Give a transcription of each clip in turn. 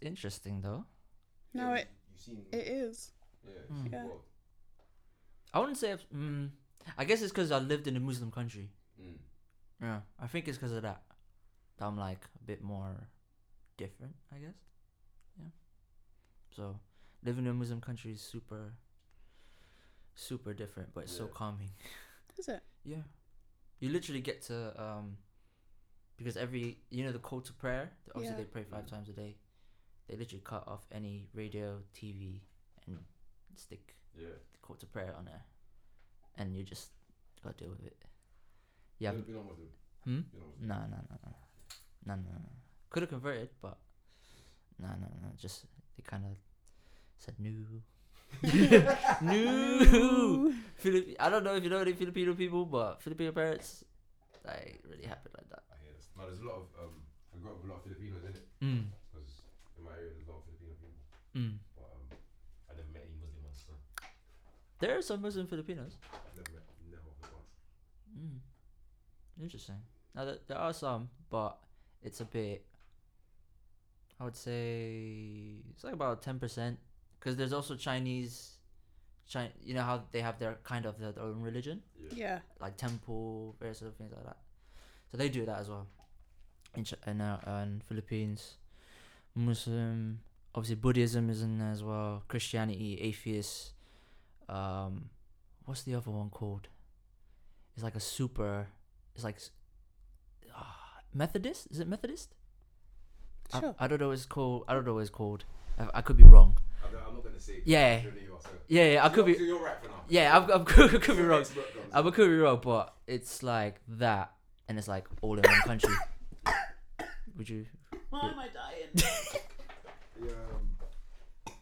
interesting though. No, it it is. Yeah. Mm. Yeah. I wouldn't say. I've- Mm, I guess it's because I lived in a Muslim country. Mm. Yeah, I think it's because of that. That I'm like a bit more different, I guess. Yeah. So living in a Muslim country is super, super different, but it's so calming. Is it? Yeah. You literally get to um, because every you know the call to prayer. Obviously, Yeah. they pray five times a day. They literally cut off any radio, TV, and stick Yeah. the call to prayer on there, and you just gotta deal with it. Yeah. You're, you're not Muslim. Hmm. You're not Muslim. No, no, no, no, no, no, no. Could have converted, but no, no, no. Just they kind of said no, no. Filip- I don't know if you know any Filipino people, but Filipino parents, like really happen like that. I hear this. No, there's a lot of um. I grew up with a lot of Filipinos in it Mm. because in my area there's a lot of Filipino people, Mm. but um, I never met any Muslim ones. So There are some Muslim Filipinos. I've never met never met once. Mm. Interesting. Now there, there are some, but it's a bit. I would say it's like about ten percent, because there's also Chinese. Chi- you know how they have their kind of their own religion, Yeah. like temple, various other things like that. So they do that as well. In Ch- in, uh, uh, in Philippines, Muslim, obviously Buddhism is in there as well. Christianity, atheists. Um, what's the other one called? It's like a super. It's like s- ah, Methodist. Is it Methodist? I- Sure. I, don't know what it's called. I don't know what it's called. I, I could be wrong. I'm, not- gonna say. Yeah. Really you are, so. Yeah, yeah I could be. You're right for now. Yeah, I'm, I'm could, could be wrong. I could be wrong, but it's like that, and it's like all in one country. Would you? Why am I dying? You, um,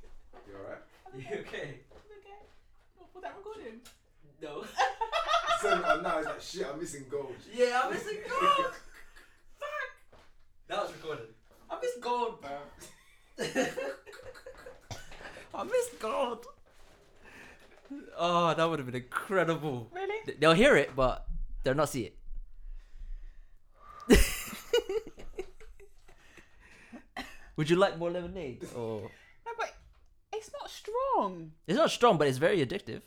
you alright? okay? okay. Was that recording? No. So uh, now it's like shit. I'm missing gold. Yeah, I'm missing gold. Fuck. That was recorded. I missed gold, bro. I missed gold. Oh, that would have been incredible. Really? They'll hear it, but they'll not see it. Would you like more lemonade? Or oh. No, but it's not strong. it's not strong, but it's very addictive.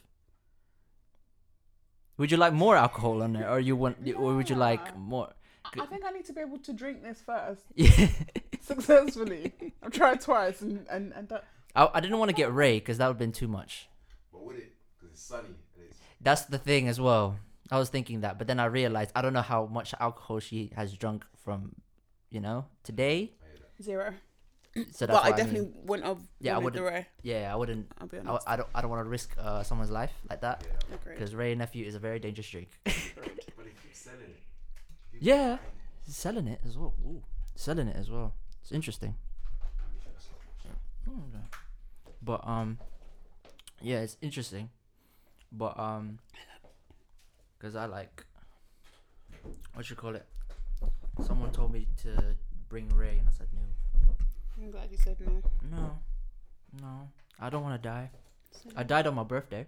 Would you like more alcohol on there, or you want, or would you like Yeah. more? I, I think I need to be able to drink this first Yeah. successfully. I've tried twice and and and that, I, I didn't want to get Wray because that would have been too much. But would it? Because it's sunny. And it's, That's the thing as well. I was thinking that, but then I realized I don't know how much alcohol she has drunk from, you know, today. I hear that. zero. So that's But I what definitely mean. wouldn't have Yeah, I wouldn't- Wray. Yeah, I wouldn't. I'll be honest. I don't. I don't want to risk uh, someone's life like that Yeah. Because Wray nephew is a very dangerous drink. But they keep selling it. People Yeah. buying it. He's selling it as well. Ooh, selling it as well. It's interesting. Mm, okay. But um, yeah, it's interesting. But um, cause I like what you call it. Someone told me to bring Wray, and I said no, I'm glad you said no. no, no. I don't want to die. So- I died on my birthday.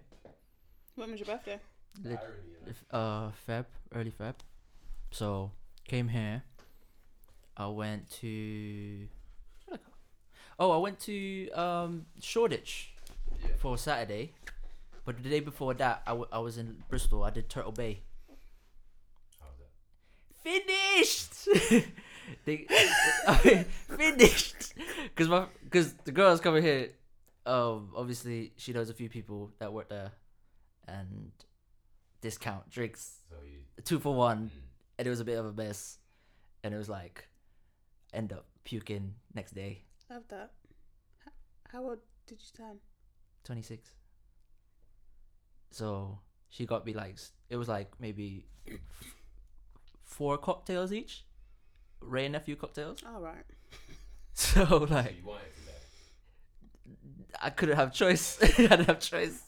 When was your birthday? The Lit- irony in that. if- uh Feb, early Feb. So came here. I went to. where'd I go? Oh, I went to um Shoreditch Yeah. for Saturday, but the day before that, I, w- I was in Bristol. I did Turtle Bay. How's that? Finished. they, I mean, finished. Cause my, cause the girl girl's coming here. Um, obviously she knows a few people that work there, and discount drinks So you. two for one, Mm. and it was a bit of a mess, and it was like, end up puking next day. Love that. How old did you turn? Twenty six. So she got me like it was like maybe four cocktails each, Wray and nephew cocktails. All right. So So like you wanted to die. I couldn't have choice. I didn't have choice.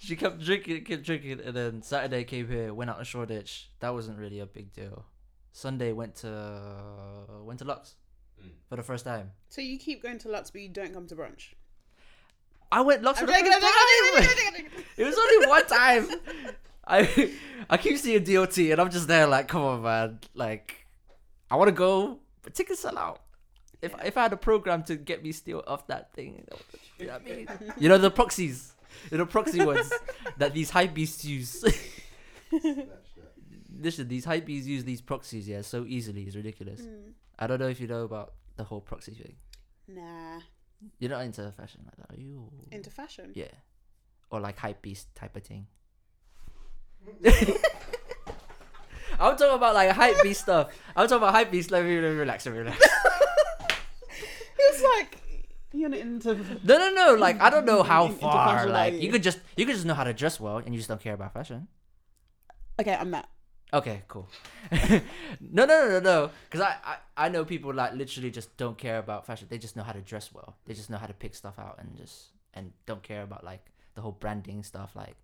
She kept drinking, kept drinking, and then Saturday came here, went out to Shoreditch. That wasn't really a big deal. Sunday went to went to Lux Mm. for the first time. So you keep going to Lux, but you don't come to brunch. I went Lux for I'm the first I'm joking, I'm time. joking, I'm joking. It was only one time. I I keep seeing DOT and I'm just there like, come on, man. Like, I want to go, but tickets sell out. If if I had a program to get me still off that thing, you know what I mean? You know the proxies, you know proxy ones that these hype beasts use. Listen, these hype beasts use these proxies, yeah, so easily. It's ridiculous. Mm. I don't know if you know about the whole proxy thing. Nah. You're not into fashion like that, are you? Into fashion. Yeah. Or like hype beast type of thing. I'm talking about like hype beast stuff. I'm talking about hype beast. Let me, let me relax. Let me relax. It's like you're not into. No, no, no. Like I don't know how far. Like you? could just you could just know how to dress well, and you just don't care about fashion. Okay, I'm that. Okay, cool. no, no, no, no, no. Because I, I, I know people like literally just don't care about fashion. They just know how to dress well. They just know how to pick stuff out and just and don't care about like the whole branding stuff. Like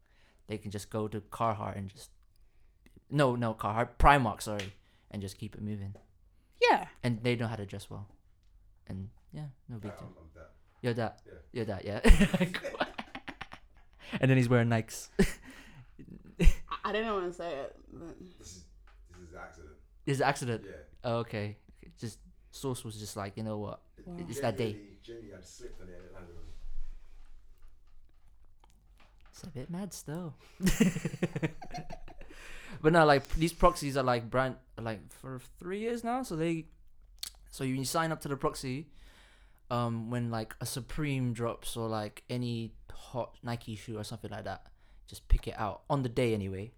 they can just go to Carhartt and just no, no Carhartt, Primark, sorry, and just keep it moving. Yeah. And they know how to dress well. And yeah, no big Yeah, deal. I'm, I'm. You're that. Yeah. You're that. Yeah. Cool. and then he's wearing Nikes. I- I don't want to say it. But... This is this is an accident. It's an accident. Yeah. Oh, okay. Just source was just like, you know what? Wow. It's that day. Genuinely- Genuinely had slipped on it and it landed on. It's a bit mad still. but no, like these proxies are like brand like for three years now. So they, so you sign up to the proxy, um, when like a Supreme drops or like any hot Nike shoe or something like that, just pick it out on the day anyway.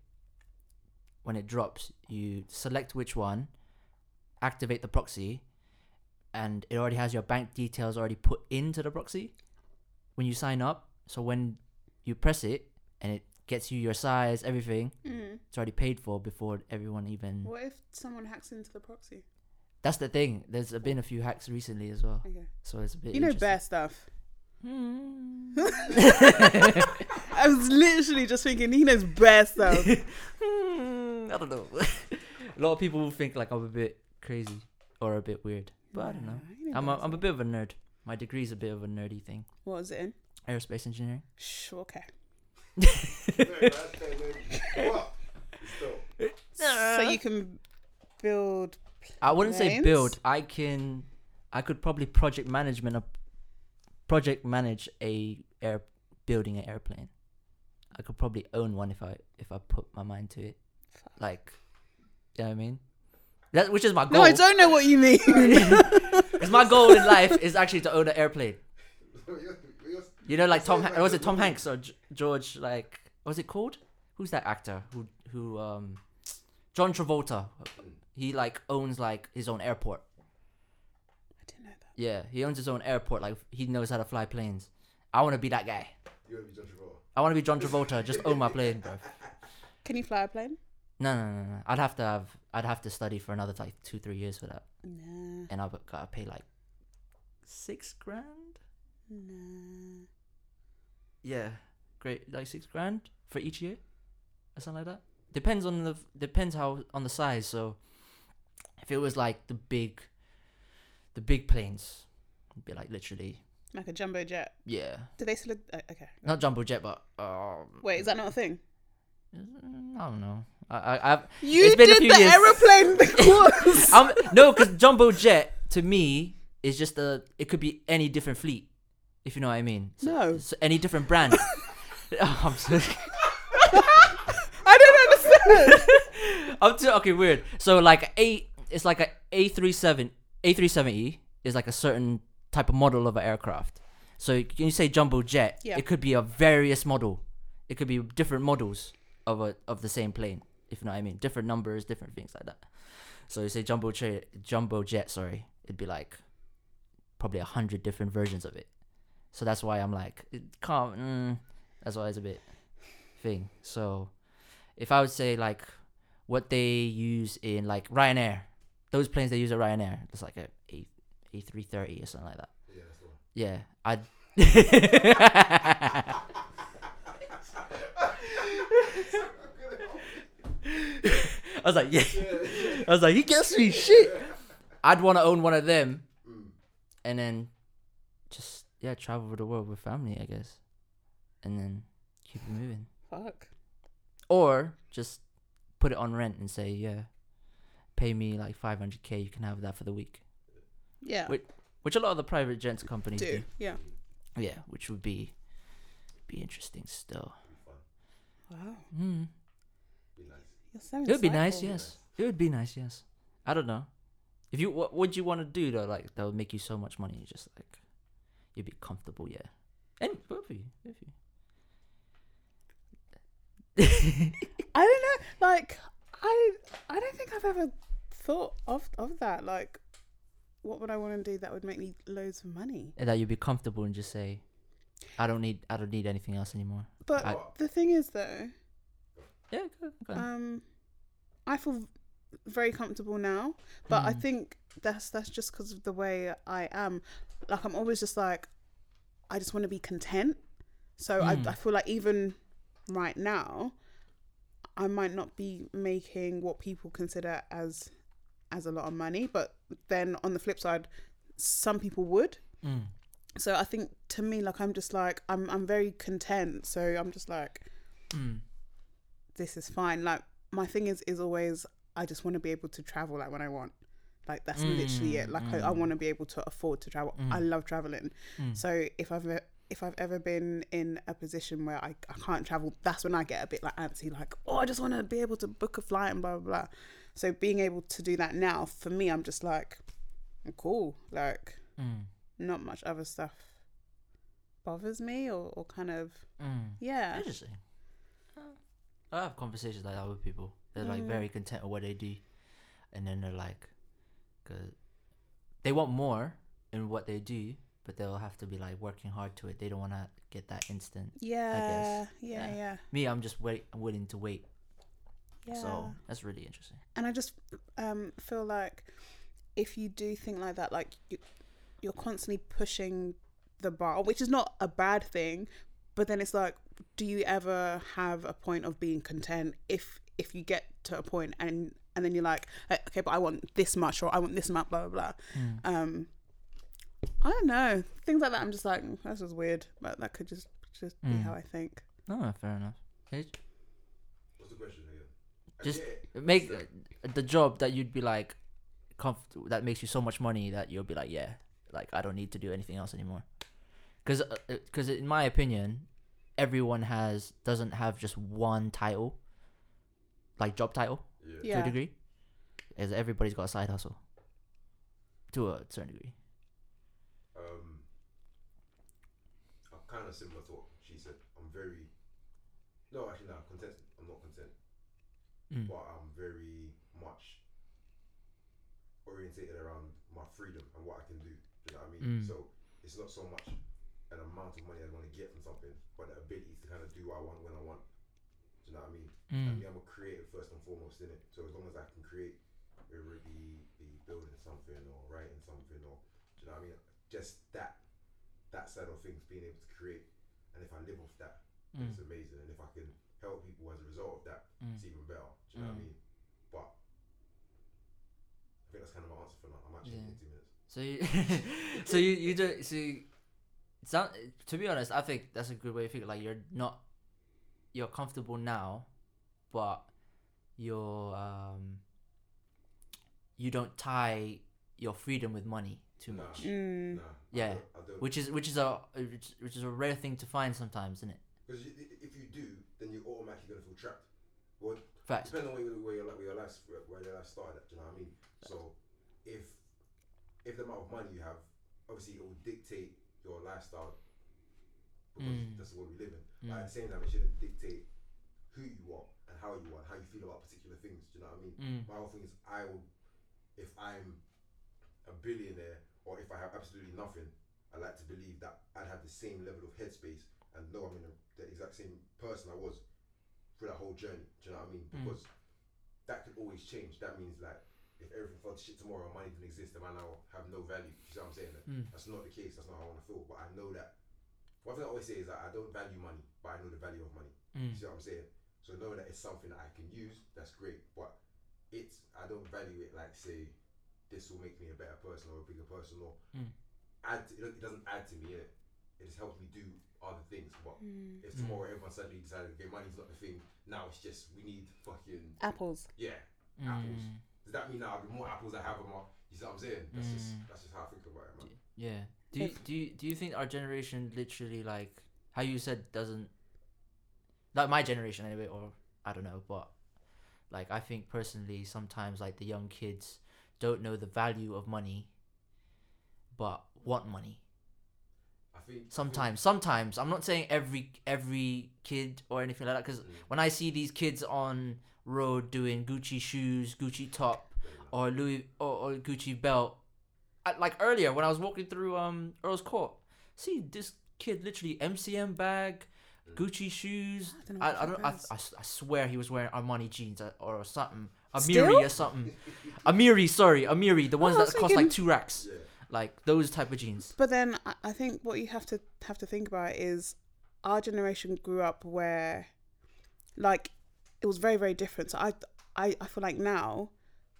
When it drops, you select which one, activate the proxy, and it already has your bank details already put into the proxy when you sign up. So when you press it and it gets you your size, everything. Mm. It's already paid for before everyone even. What if someone hacks into the proxy? That's the thing. There's been a few hacks recently as well, Okay. so it's a bit. You know bear stuff. Hmm. I was literally just thinking he knows bear stuff. Hmm, I don't know. a lot of people will think like I'm a bit crazy or a bit weird, but I don't know. I'm a, I'm a bit of a nerd. My degree's a bit of a nerdy thing. What was it in? Aerospace engineering. Shh, okay. So you can build. I wouldn't say build. I can. I could probably project management a project manage a air building an airplane. I could probably own one if I if I put my mind to it. Like, you know what I mean? That which is my goal. No, I don't know what you mean. It's my goal in life is actually to own an airplane. You're- you're- You know, like Tom. Sounds like was it Tom. Hanks or G- George? Like, what was it called? Who's that actor? Who who um, John Travolta. He like owns like his own airport. I didn't know that. Yeah, he owns his own airport. Like he knows how to fly planes. I want to be that guy. You want to be John Travolta? I want to be John Travolta. Just own my plane, bro. Can you fly a plane? No, no, no, no. I'd have to have. I'd have to study for another like two, three years for that, Nah. and I've gotta pay like six grand. Nah. Yeah, great. Like six grand for each year, or something like that. Depends on the depends how on the size. So, if it was like the big, the big planes, it'd be like literally, Like a jumbo jet. yeah, Do they still? Uh, okay. not jumbo jet, but um, Wait, is that not a thing? I don't know. I, I, I've You It's been a did few the years. aeroplane course. I'm no, because jumbo jet to me is just a. It could be any different fleet, if you know what I mean. So, No. so any different brand. Oh, I'm so, I don't understand. I'm too okay. Weird. So like a, it's like a A three seven A three seventy is like a certain type of model of an aircraft. So can you say jumbo jet? Yeah. It could be a various model. It could be different models of a of the same plane. If you know what I mean, different numbers, different things like that. So you say jumbo jet, jumbo jet. Sorry, it'd be like probably a hundred different versions of it. So that's why I'm like, it can't. Mm, that's why it's a bit thing. So if I would say like what they use in like Ryanair, those planes they use at Ryanair, it's like a A A three thirty or something like that. Yeah, that's one. Yeah, I'd. I was like, yeah. I was like, he gets me shit. I'd want to own one of them, Mm. and then just yeah, travel over the world with family, I guess, and then keep it moving. Fuck. Or just put it on rent and say, yeah, pay me like 500k, you can have that for the week. Yeah. Which, Which a lot of the private jets companies do. do. Yeah. Yeah, which would be be interesting still. Wow. Mm. Be nice. You're so It would be nice, yes. It would be nice, yes. I don't know. If you what would you want to do though? Like that would make you so much money. Just like you'd be comfortable, yeah. And both of you, both of you. I don't know. Like, I I don't think I've ever thought of of that. Like, what would I want to do that would make me loads of money? And that you'd be comfortable and just say, I don't need I don't need anything else anymore. But I- the thing is, though, Yeah, go, go um, I feel very comfortable now. But I Mm. think that's that's just because of the way I am. Like, I'm always just like, I just want to be content. So Mm. I I feel like even right now, I might not be making what people consider as as a lot of money, but then on the flip side, some people would. Mm. So I think to me, like I'm just like I'm I'm very content. So I'm just like Mm. this is fine. Like my thing is is always I just want to be able to travel like when I want. Like that's literally it. Mm, Like I, I mm. want to be able to afford to travel. I Mm. love traveling. Mm. So if I've if I've ever been in a position where I, I can't travel, that's when I get a bit like antsy, like, oh, I just want to be able to book a flight and blah, blah, blah. So being able to do that now, for me, I'm just like, cool. Like, Mm. not much other stuff bothers me or, or kind of, Mm. yeah. Interesting. I have conversations like that with people. They're like Mm. very content with what they do, and then they're like, cause they want more in what they do, but they'll have to be like working hard to it. They don't want to get that instant. Yeah, yeah, Yeah. yeah, Me, I'm just wait, I'm willing to wait. yeah. So that's really interesting. and I just um, feel like if you do think like that, like you, you're constantly pushing the bar, which is not a bad thing, but then it's like, do you ever have a point of being content if if you get to a point and and then you're like, "Eh, okay, but I want this much or I want this amount, blah blah blah. Mm. Um, I don't know things like that. I'm just like, "Mm, that's just weird, but that could just just be Mm. how I think. No, fair enough. Hey, What's the question again? Just get it. Make uh, the job that you'd be like, comf- that makes you so much money that you'll be like, yeah, like I don't need to do anything else anymore. Because, because in my opinion, everyone has doesn't have just one title, like job title Yeah. Yeah. to a degree. As everybody's got a side hustle. To a certain degree. Um, I'm kind of similar to what she said. I'm very. No, actually, no. Content. I'm not content, Mm. but I'm very much orientated around my freedom and what I can do. Do you know what I mean? Mm. So it's not so much an amount of money I want to get from something, but the ability to kind of do what I want when I want. Do you know what I mean? I Mm. mean, I'm a creative first and foremost in it. So as long as I can create, whether it be, be building something or writing something or, do you know what I mean? Just that, that side of things, being able to create. And if I live off that, Mm. it's amazing. And if I can help people as a result of that, Mm. it's even better. Do you know what I Mm. mean? But I think that's kind of my answer for now. I'm actually Yeah. in two minutes. So you, so you you do so. You, sound, to be honest, I think that's a good way to think. Like you're not, you're comfortable now, but you're um. You don't tie your freedom with money too Nah. much, Mm. Nah. Yeah. I don't, I don't. which is which is a which, which is a rare thing to find sometimes, isn't it? Because if you do, then you're automatically going to feel trapped. Well, Facts. Depending on where, where your where your life where, where your life started at, do you know what I mean? So if if the amount of money you have, obviously it will dictate your lifestyle because Mm. that's the world we live in. But Mm. at the same time, it shouldn't dictate who you are and how you are, how you feel about particular things. Do you know what I mean? Mm. My whole thing is I will, if I'm a billionaire or if I have absolutely nothing, I like to believe that I'd have the same level of headspace and know I'm in the, the exact same person I was through that whole journey. Do you know what I mean? Mm. Because that could always change. That means like if everything fell to shit tomorrow, money didn't exist, then I now have no value. You see what I'm saying? That Mm. That's not the case. That's not how I want to feel. But I know that. One thing I always say is that I don't value money, but I know the value of money. Mm. You see what I'm saying? So knowing that it's something that I can use, that's great. But it's I don't value it like say this will make me a better person or a bigger person or Mm. add. To, it doesn't add to me. Innit? it has helped me do other things. But Mm. if tomorrow everyone suddenly decided, okay, money's not the thing, now it's just we need fucking Apples. yeah apples. Mm, Does that mean now the more apples I have, the more you see what I'm saying? That's just Mm. that's just how I think about it, man. yeah. Do you, do you do you think our generation literally like how you said doesn't like my generation anyway or I don't know but like I think personally sometimes like the young kids don't know the value of money but want money. I think sometimes sometimes. I'm not saying every every kid or anything like that because Mm. when i see these kids on road doing gucci shoes gucci top or louis or, or gucci belt I, like earlier when i was walking through um earl's court see this kid literally mcm bag gucci shoes I don't i, I don't fuck I, that is. I, s- I swear he was wearing armani jeans or, or something amiri Still? or something amiri sorry amiri the ones Oh, that was cost like two racks Yeah. like those type of jeans But then I- I think what you have to have to think about is our generation grew up where, like, it was very very different. So I I, I feel like now,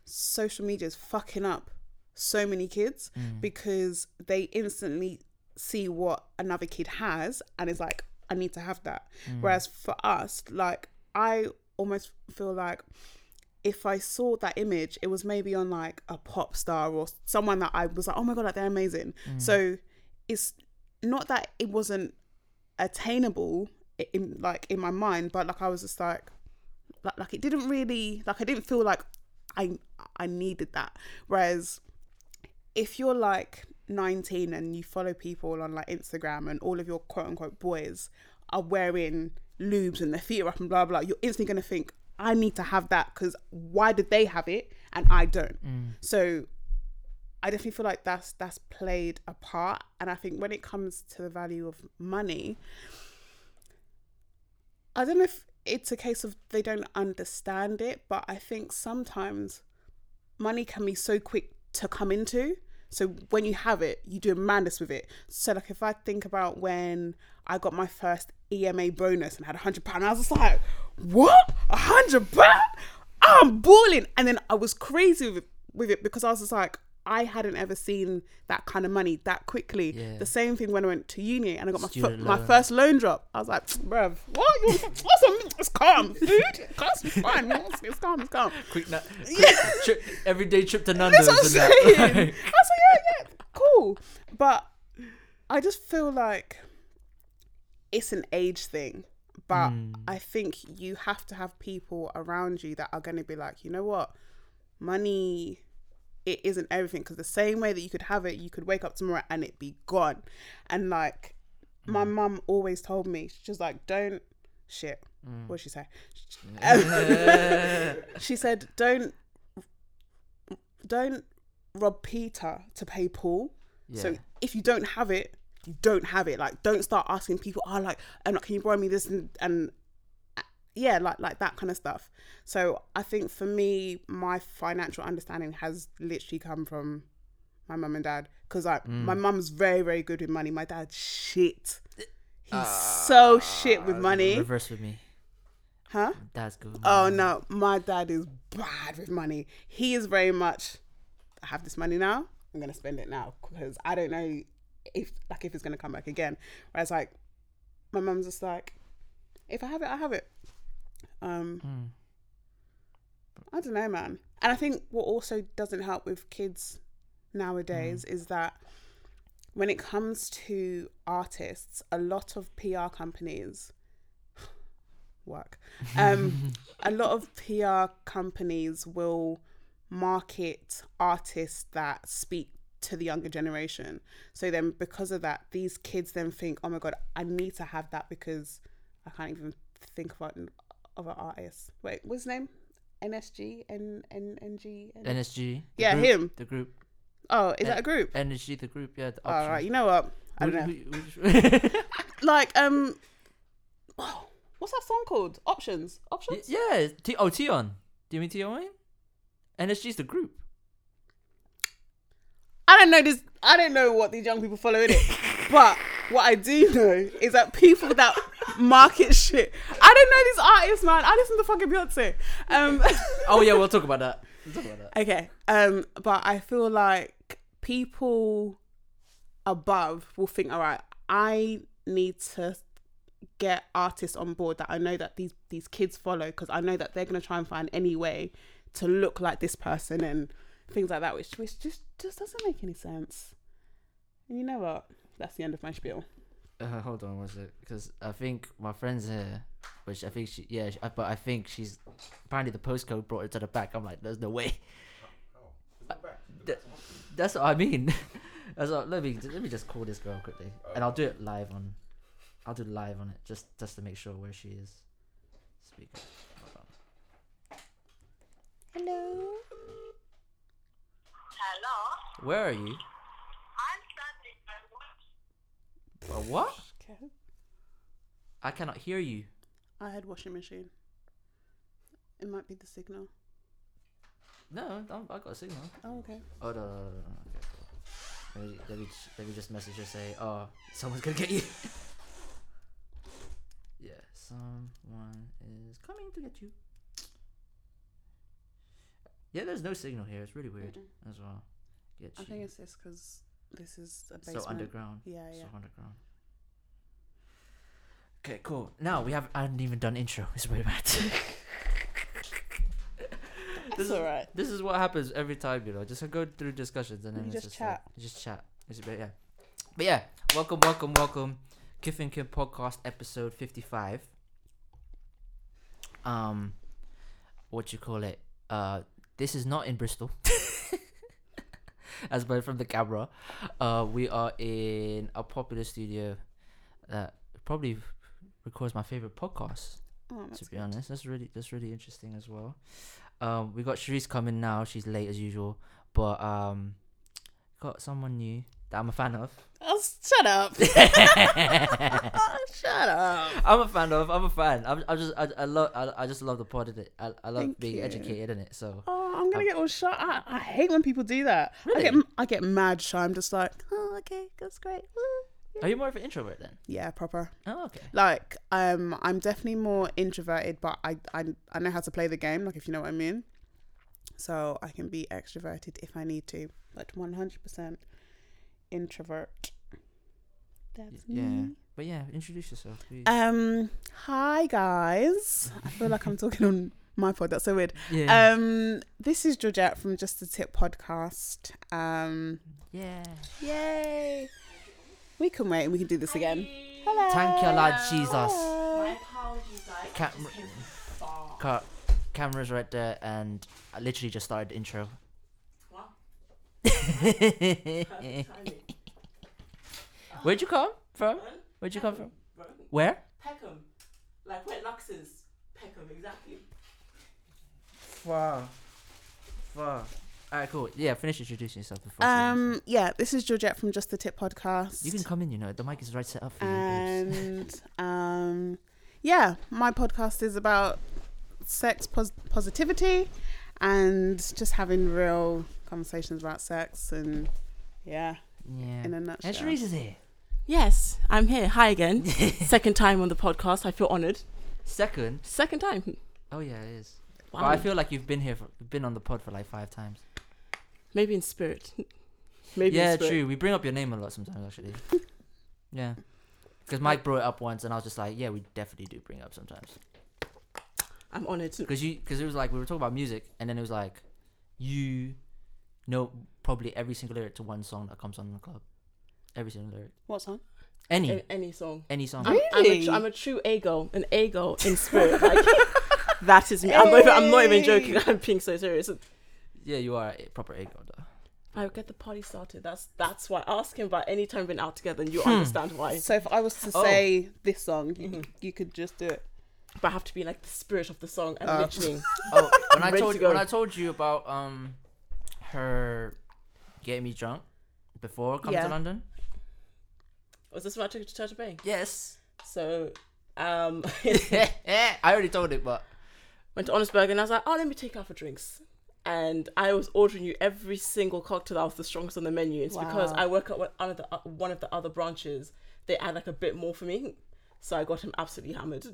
social media is fucking up so many kids Mm. because they instantly see what another kid has and is like, I need to have that. Mm. Whereas for us, like, I almost feel like if I saw that image, it was maybe on like a pop star or someone that I was like, oh my god, like they're amazing. Mm. So it's not that it wasn't attainable in like in my mind, but like I was just like, like, like it didn't really like I didn't feel like I I needed that. Whereas if you're like 19 and you follow people on like Instagram and all of your quote unquote boys are wearing lubes and their feet are up and blah blah, blah you're instantly gonna think I need to have that because why did they have it and I don't? Mm. So I definitely feel like that's that's played a part, and I think when it comes to the value of money, I don't know if it's a case of they don't understand it, but I think sometimes money can be so quick to come into. So when you have it, you do a madness with it. So like if I think about when I got my first EMA bonus and had a hundred pound, I was just like, what? A hundred pound? I'm balling. And then I was crazy with it, with it because I was just like, I hadn't ever seen that kind of money that quickly. Yeah. The same thing when I went to uni and I got my Student my first loan drop. I was like, bruv, what? What's some, it's calm. Food? Me fine. It's, it's calm. It's calm. quick, na- quick Yeah. trip, everyday trip to Nando's That's what I'm and saying. I was yeah, cool. But I just feel like it's an age thing. But Mm. I think you have to have people around you that are going to be like, you know what, money, it isn't everything. Because the same way that you could have it, you could wake up tomorrow and it be gone. And like, my Mm. mum always told me, she's like, don't shit. Mm. What'd she say? Mm. she said, "Don't, don't rob Peter to pay Paul. yeah. So if you don't have it, you don't have it. Like, don't start asking people, oh, like, and like, can you borrow me this and and uh, yeah, like like that kind of stuff. So I think for me, my financial understanding has literally come from my mum and dad because like my mum's very very good with money. My dad's shit. He's so shit with money, Reverse with me. huh? That's good. Oh no, my dad is bad with money. He is very much. I have this money now. I'm gonna spend it now because I don't know if like if it's gonna come back again. Whereas like my mum's just like, if I have it, I have it. Um, Mm. I don't know, man. And I think what also doesn't help with kids nowadays is that when it comes to artists, a lot of PR companies work. Um, a lot of PR companies will market artists that speak to the younger generation. So then, because of that, these kids then think, "Oh my god, I need to have that because I can't even think about other artists. Wait, what's his name? NSG N N N G. N- NSG. Yeah, group- him. The group. Oh, is that a group? NSG, the group. Yeah. The All right, you know what? I don't know. Like, um, oh, what's that song called? Options. Y- Options. yeah. T- oh, Tion. Do you mean Tion Wayne? just a group. I don't know this. I don't know what these young people follow in it, but what I do know is that people that market shit. I don't know these artists, man. I listen to fucking Beyonce. Um, Oh yeah, we'll talk about that. We'll talk about that. okay. Um, but I feel like people above will think, all right, I need to get artists on board that I know that these these kids follow because I know that they're gonna try and find any way to look like this person and things like that, which which just just doesn't make any sense. And you know what? That's the end of my spiel. Uh, hold on, was it? Because I think my friend's here, which I think she, yeah, she, uh, but I think she's apparently the postcode brought it to the back. I'm like, there's no way. Oh, is that? Th- That's what I mean. That's what, let me let me just call this girl quickly, and I'll do it live on. I'll do live on it just just to make sure where she is. Speaker. Hold on. Hello. Hello, Where are you? I'm standing by what? What? Okay. I cannot hear you. I had washing machine. It might be the signal. No, I'm, I got a signal. Oh, okay. Oh no, no, no, no, no. Okay, cool. Let me, let me, let me just message her say, oh, someone's gonna get you. yeah, someone is coming to get you. Yeah, there's no signal here. It's really weird Mm-mm. as well. Get I you. think it's this because this is a basement. so underground. Yeah, yeah. So underground. Okay, cool. Now we have. I haven't even done intro. It's very bad. That's all right. This is what happens every time, you know. Just go through discussions and then You it's just like- chat. you just chat. It's a bit, yeah. But yeah, welcome, welcome, welcome. Kif and Kim podcast episode fifty-five. Um, what you call it? Uh, this is not in Bristol. As by from the camera, uh, we are in a popular studio that probably records my favorite podcast Oh, to be honest. That's really that's really interesting as well. Um, we got Sharice coming now. She's late as usual, but um, got someone new that I'm a fan of. Oh, shut up. shut up. I'm a fan of. I'm a fan. I'm, I'm just I, I love I, I just love the pod in it. I, I love Thank being you. educated in it. So Oh, I'm gonna Um, get all shy. I, I hate when people do that. I get I get mad shy. I'm just like, oh, okay, that's great. Woo. are you more of an introvert then? Yeah, proper. Oh, okay. Like, um, I'm definitely more introverted, but I, I I know how to play the game. Like, if you know what I mean. So I can be extroverted if I need to, but 100% introvert. That's Yeah, me. but yeah, introduce yourself, please. Um, hi guys. I feel like I'm talking on my pod. That's so weird. yeah. Um, this is Georgette from Just a Tip podcast. Um, yeah. yay! We can wait and we can do this again. Hello. Thank you, Lord Jesus. My apologies, guys. Cam- I just came from far. Ca- camera's right there, and I literally just started the intro. What? Where'd you come from? Where'd you come from? Pardon? Where? Peckham. Like where Lux is. Peckham, exactly. Far. Far. Alright, cool. Yeah, finish introducing yourself before. I say Um, yeah, this is Georgette from Just the Tip podcast. you can come in, you know. The mic is right set up for you. babes. and um, yeah, my podcast is about sex pos- positivity and just having real conversations about sex and yeah, yeah. in a nutshell. Sharice is here. Yes, I'm here. Hi again. Second time on the podcast. I feel honoured. Second. Second time. Oh yeah, it is. Wow. But I feel like you've been here, for, you've been on the pod for like five times. Maybe in spirit. Maybe yeah, in spirit. true. We bring up your name a lot sometimes, actually. yeah. Because Mike brought it up once, and I was just like, yeah, we definitely do bring it up sometimes. I'm honoured. Too. Because you, because it was like we were talking about music, and then it was like, you know probably every single lyric to one song that comes on in the club. Every single lyric. What song? Any, A- any song. any song. I'm, I'm, a, Really? tr- I'm a true ego, an ego in spirit. Like that is me. I'm not even, I'm not even joking. I'm being so serious. Yeah, you are a proper ego though. I get the party started. That's that's why. Ask him about any time we've been out together, and you Hmm. understand why. So if I was to Oh. say this song, you, Mhm. you could just do it. But I have to be like the spirit of the song and Oh. literally. Oh, when I Ready told to when I told you about um her getting me drunk before coming Yeah. to London. Was this when I took you to Church Bay? Yes. So, um, I already told it, but went to Honest Burger and I was like, oh, let me take out for drinks. And I was ordering you every single cocktail that was the strongest on the menu. It's because I work at one of the uh, one of the other branches. They add like a bit more for me, so I got him absolutely hammered.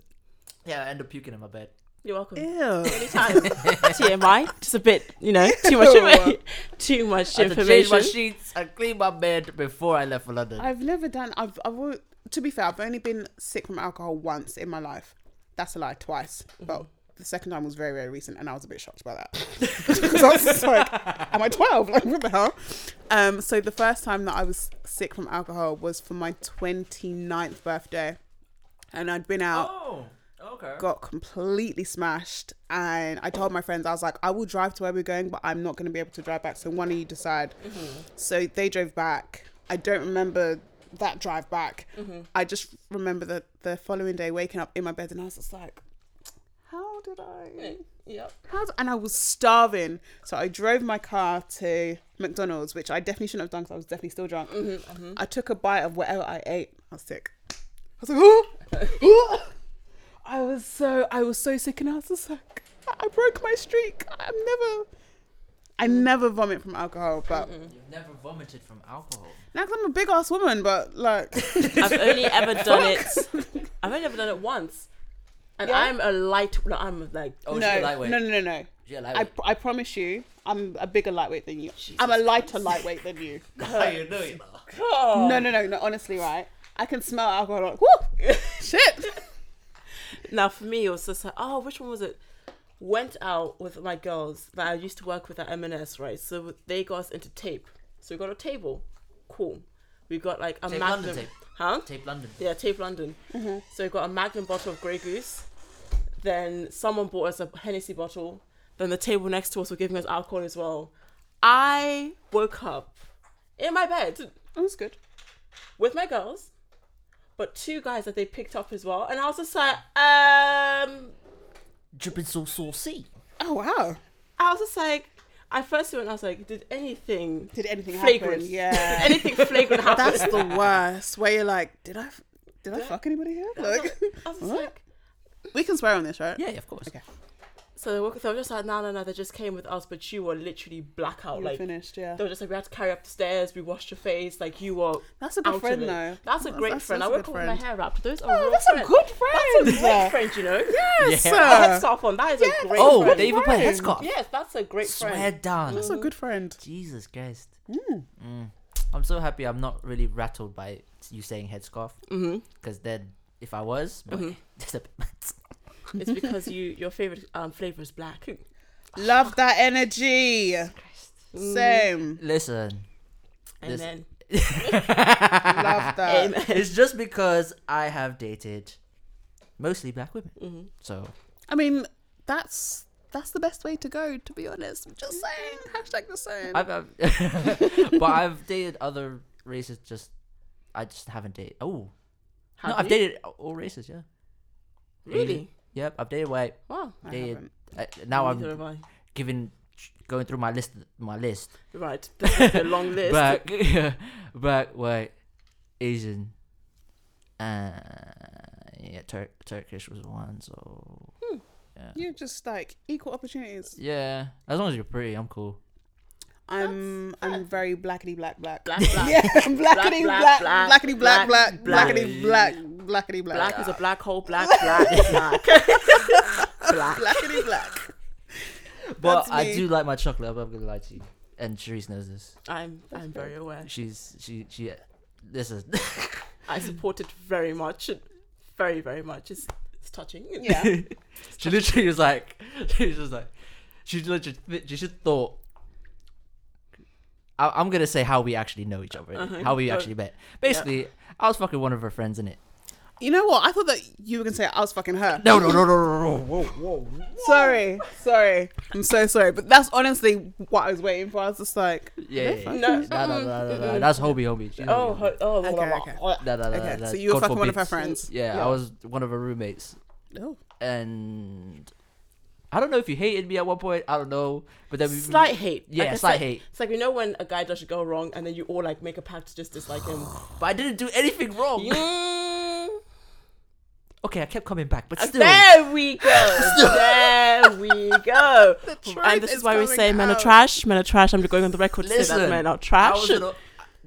yeah, I end up puking in my bed. You're welcome. Ew. Anytime. TMI. Just a bit, you know, too much, Ew. too much I had to change my information. sheets and clean my bed before I left for London. I've never done. I've. I've. al- To be fair, I've only been sick from alcohol once in my life. That's a lie. Twice, but the second time was very, very recent, and I was a bit shocked by that. Because I was just like, "Am I twelve? Like, what the hell?" Um. So the first time that I was sick from alcohol was for my 29th birthday, and I'd been out. oh, okay. got completely smashed and I told my friends I was like I will drive to where we're going but I'm not going to be able to drive back. So one of you decide. Mm-hmm. So they drove back. I don't remember that drive back. Mm-hmm. I just remember the the following day waking up in my bed and I was just like how did I Yep. how and I was starving. So I drove my car to McDonald's which I definitely shouldn't have done because I was definitely still drunk. Mm-hmm, I took a bite of whatever I ate. I was sick. I was like oh, oh. I was so I was so sick and I was just like I broke my streak. I'm never I never vomit from alcohol, but You've never vomited from alcohol. now 'cause I'm a big ass woman, but like I've only ever done it. I've only ever done it once, and Yeah? I'm a light. No, I'm like Oh, no, she's a no, lightweight. no, no, no. She's a I, lightweight. I promise you, I'm a bigger lightweight than you. I'm a lighter lightweight than you. How you know you know? oh. No, no, no, no. Honestly, right? I can smell alcohol. Like, whoo, shit. Now for me, it was just like, oh, which one was it? Went out with my girls that I used to work with at M&S, right? So they got us into tape. So we got a table, cool. We got like a Tape magnum, London tape. huh? Tape London. Yeah, Tape London. Mm-hmm. So we got a Magnum bottle of Grey Goose. Then someone bought us a Hennessy bottle. Then the table next to us were giving us alcohol as well. I woke up in my bed That was good. with my girls, but two guys that they picked up as well, and I was just like, um, Dripping so saucy. Oh wow. I was just like, I first went, I was like, did anything, Did anything Flagrant. happen? Yeah. did anything flagrant happen? That's the worst. Where you're like, did I. did I fuck anybody here? Like, I was just What? like, we can swear on this, right? Yeah, yeah, of course. Okay. So they were, they were just like, no, no, no, they just came with us, but you were literally blackout, You were like. finished. Yeah. They were just like, we had to carry up the stairs, we washed your face, like you were That's a out good friend, of though. That's a great That's- friend. that's I a woke good up with my hair wrapped. Those are Oh, real that's friends. a good friend. That's a great friend, you know. Yes, Yeah. A sir. headscarf on. That is Yeah. a great friend. Oh, friend. they even put a headscarf. Yes, that's a great friend. Swear friend. down. That's a good friend. Jesus Christ. Mm. Mm. I'm so happy I'm not really rattled by you saying headscarf. Because then, if I was, boy, Mhm. It's because you your favorite um flavor is black. Love that energy. Same. Listen. And This- then Love that. amen. it's just because I have dated mostly black women. Mhm. So, I mean, that's that's the best way to go. To be honest, I'm just saying. Hashtag the same. I've, I've but I've dated other races. Just I just haven't dated. Oh, Have no, I've you? dated all races. Yeah. Really? Yep, I've dated white. Wow. I dated. haven't. Uh, now Neither I'm have I. giving, going through my list. My list. Right. This a long list. Black, black, white, Asian. Uh, yeah, Tur- Turkish was one. So. Hmm. Yeah. You're just like equal opportunities. Yeah, as long as you're pretty, I'm cool. I'm fair. I'm very blackety black black. Black, black. Yeah, blackety black, black, black, blackety black black, black, blackety black, blackety black, Black is a black hole. Black, black, black. black. blackety black. But I do like my chocolate. I'm not gonna lie to you. And Cherise knows this. I'm I'm very aware. She's she she. This is I support it very much. Very, very much. It's it's touching. Yeah. she literally was like she was just like she literally she just thought. I, I'm gonna say how we actually know each other, Uh-huh. how we actually met. Basically, I was fucking one of her friends in it. You know what? I thought that you were gonna say I was fucking her. No, no, no, no, no, no, whoa, whoa. Sorry, sorry. I'm so sorry, but that's honestly what I was waiting for. I was just like, Yeah, yeah, yeah. No. no, no, no, no, no, that's Hobie, Hobie. She's Oh, Hobie. oh, Okay, blah, blah, okay. blah. No, no, no, okay, no, so you were God fucking one of her friends. Yeah, Yeah. I was one of her roommates, Oh, and I don't know if you hated me at one point. I don't know, but then we, Slight hate. yeah, Like slight said, hate. It's like you know when a guy does you go wrong, and then you all like make a pact to just dislike him. But I didn't do anything wrong. Mm. Okay, I kept coming back, but uh, still. There we go. there we go. truth And this is is why we coming say men are trash. Men are trash. I'm going on the record to say that men are trash. was in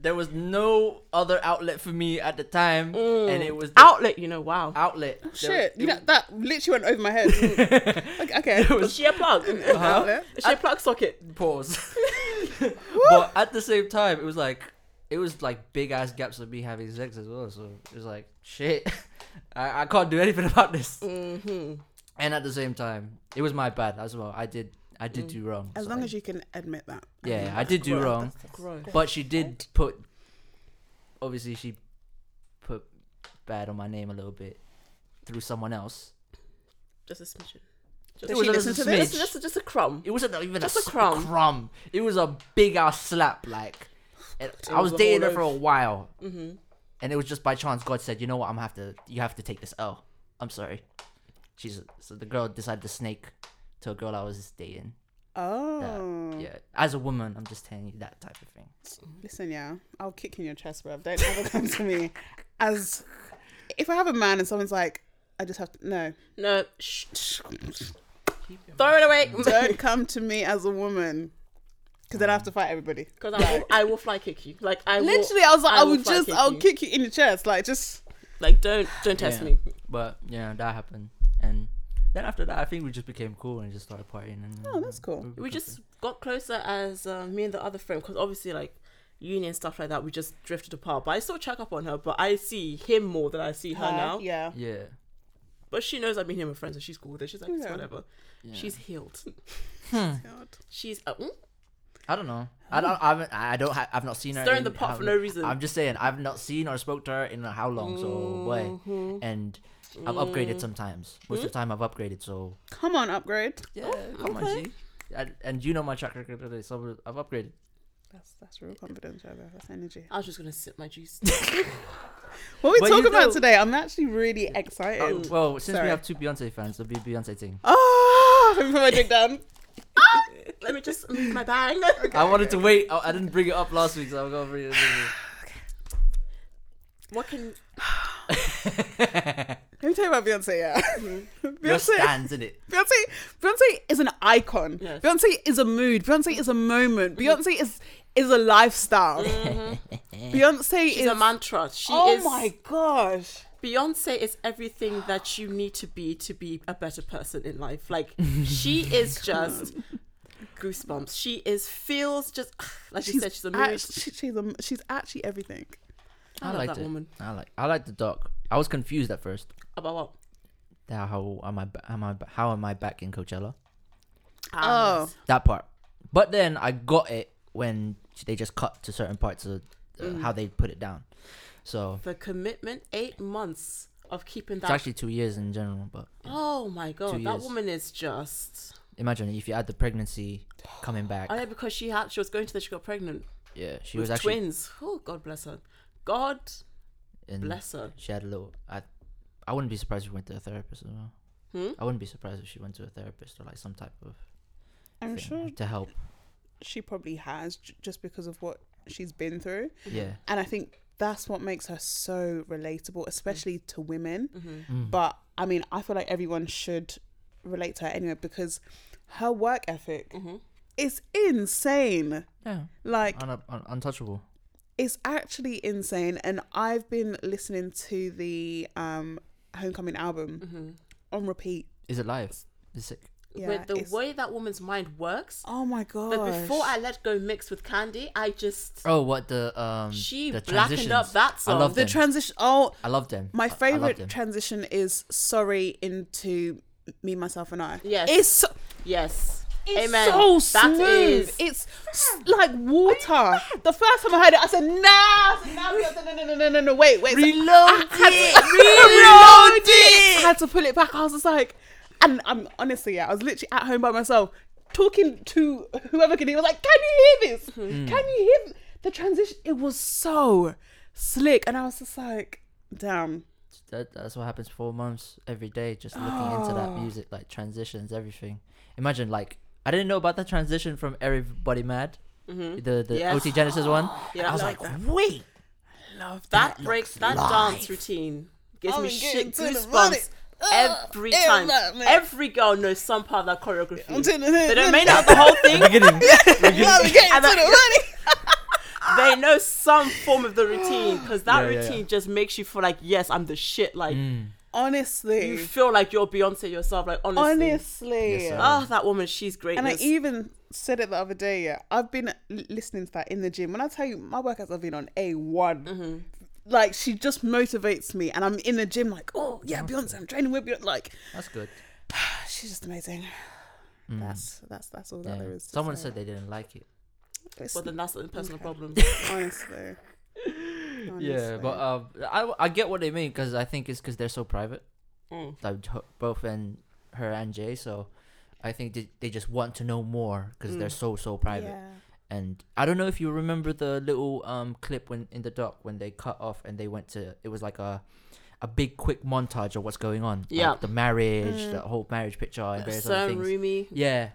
there was no other outlet for me at the time, mm. and it was the Outlet, you know, wow. outlet. Oh, there- Shit, it you know, that literally went over my head. okay, okay. It Is was she a plug? Uh-huh. Is Outlet. she a plug socket? pause. but at the same time, it was like it was like big ass gaps of me having sex as well. So it was like shit. I, I can't do anything about this. Mm-hmm. And at the same time, it was my bad as well. I did I did do wrong. As So long I- as you can admit that. yeah, I did do Gross. wrong. Gross. But she did put obviously she put bad on my name a little bit through someone else. Just a smidgen. Did Just, she was a listen to smidge. this? just, just, just a crumb. It wasn't even Just a, a s- crumb. crumb. It was a big ass slap. Like, and I was was a dating whole her for a while, Mm-hmm. And it was just by chance. God said, "You know what? I'm have to. You have to take this L. I'm sorry." She's so the girl decided to snake to a girl I was dating. Oh. Yeah, as a woman, I'm just telling you that type of thing. Listen, yeah, I'll kick in your chest, bruv. Don't ever come to me as if I have a man and someone's like, I just have to no. No, shh, shh. throw it away. Don't come to me as a woman, because then I have to fight everybody. Because I will, I will fly kick you. Like I will, Literally, I was like, I I, will would just, kick I'll you. kick you in the chest, like just. like don't don't test Yeah. me. But yeah, that happened, and then after that, I think we just became cool and just started partying. And Oh, that's cool. We just got closer as uh, me and the other friend because obviously like union stuff like that. We just drifted apart. But I still check up on her. But I see him more than I see her now. Yeah. yeah. But she knows I've been here with friends and she's cool with it. She's like, it's Yeah. whatever. yeah. She's healed. God. She's uh, mm, I don't know. I don't. I haven't. I don't. Ha- I've not seen her. stirring in the pot how- for no reason. I'm just saying. I've not seen or spoke to her in how long. So boy, Mhm. and I've upgraded sometimes. Most Hmm? of the time, I've upgraded. So Come on, upgrade. yeah, come on, okay. G. And, and you know my track record today, so I've upgraded. That's that's real confidence, right. That's energy. I was just gonna sip my juice. What we But talk about know- today? I'm actually really excited. Uh, well, since sorry. we have two Beyonce fans, it'll be Beyonce thing. Oh, let me put my drink down. Let me just move my bag. I wanted to wait. I, I didn't bring it up last week, so I'm gonna bring it. What can Let me tell you about Beyonce. Yeah, mm-hmm. Your Beyonce. stands in it. Beyonce, Beyonce is an icon. Yes. Beyonce is a mood. Beyonce is a moment. Mm-hmm. Beyonce is is a lifestyle. Mm-hmm. Beyonce She's is a mantra. She oh is my gosh. Beyonce is everything that you need to be to be a better person in life. Like she is just goosebumps. She is feels just like you said. She's a act- she- she's a, she's actually everything. I, I love liked that it. woman. I like. I like the doc. I was confused at first. About what? How, how am I? Am I? How am I back in Coachella? Ah, Oh. That part. But then I got it when they just cut to certain parts of uh, Mm. how they put it down. So the commitment. Eight months of keeping that. it's that. actually two years in general. But oh my god, Two that years. woman is just. imagine if you add the pregnancy coming back. Oh yeah, because she had she was going to that she got pregnant Yeah, she was actually. twins. Oh God bless her. God And bless her. She had a little. I, I wouldn't be surprised if she went to a therapist as well. Hmm? I wouldn't be surprised if she went to a therapist or like some type of I'm thing sure to help. she probably has j- just because of what she's been through. Yeah. And I think that's what makes her so relatable, especially to women. Mm-hmm. Mm. But I mean, I feel like everyone should relate to her anyway because her work ethic Mm-hmm. is insane. Yeah. Like, Un- un- untouchable. it's actually insane. And I've been listening to the um, Homecoming album Mm-hmm. on repeat. Is it live? Is it? Yeah, with the it's- way that woman's mind works. Oh my god! But before I let go mixed with Candy, I just Oh, what the um. she the blackened up transitions. that I song. love the them. transition, oh, I love them. I- I my favorite them. transition is "Sorry" into "Me, Myself, and I." Yes. it's so, yes. it's Amen. so That smooth. is- It's like water. The first time I heard it, I said, "Nah." I said, "Nah, no, no, no, no, no, no, wait, wait." So Reload I had to- reload it. I had to pull it back. I was just like, and I'm honestly, yeah, I was literally at home by myself talking to whoever could hear. I was like, "Can you hear this? Mm. Can you hear the transition?" It was so slick, and I was just like, "Damn." That, that's what happens for months every day, just looking into that Oh. music, like transitions, everything. Imagine, like, I didn't know about the transition from Everybody Mad, Mm-hmm. the the Yes. OT Genasis one. Yeah, I was like like, wait, Love that that break, looks that live. dance routine gives I'm me getting shit to the money. goosebumps every yeah, time. man, man. Every girl knows some part of that choreography. I'm to the- they don't may not know the whole thing. beginning. Yeah, we getting to the- the money. they know some form of the routine because that Yeah, yeah, routine yeah. just makes you feel like yes, I'm the shit. Like Mm. Honestly, you feel like you're Beyonce yourself. Like honestly, honestly. Yes, sir. ah, that woman, she's great. And I even said it the other day. Yeah, I've been listening to that in the gym. When I tell you, my workouts have been on a one. Mm-hmm. Like she just motivates me, and I'm in the gym like, oh yeah, Beyonce, I'm training with Beyonce. Like That's good. she's just amazing. Mm. That's that's that's all that there is. Someone say. said they didn't like it. It's- Well, then that's the personal Okay. problem. honestly. Yeah, but Honestly. um, I I get what they mean because I think it's because they're so private. Mm. like both and her and Jay. So I think they, they just want to know more because they're Mm. so so private. Yeah. And I don't know if you remember the little um clip when in the doc when they cut off and they went to it was like a a big quick montage of what's going on. Like Yeah. the marriage, Mm. the whole marriage picture, and various so other things. roomy. Yeah,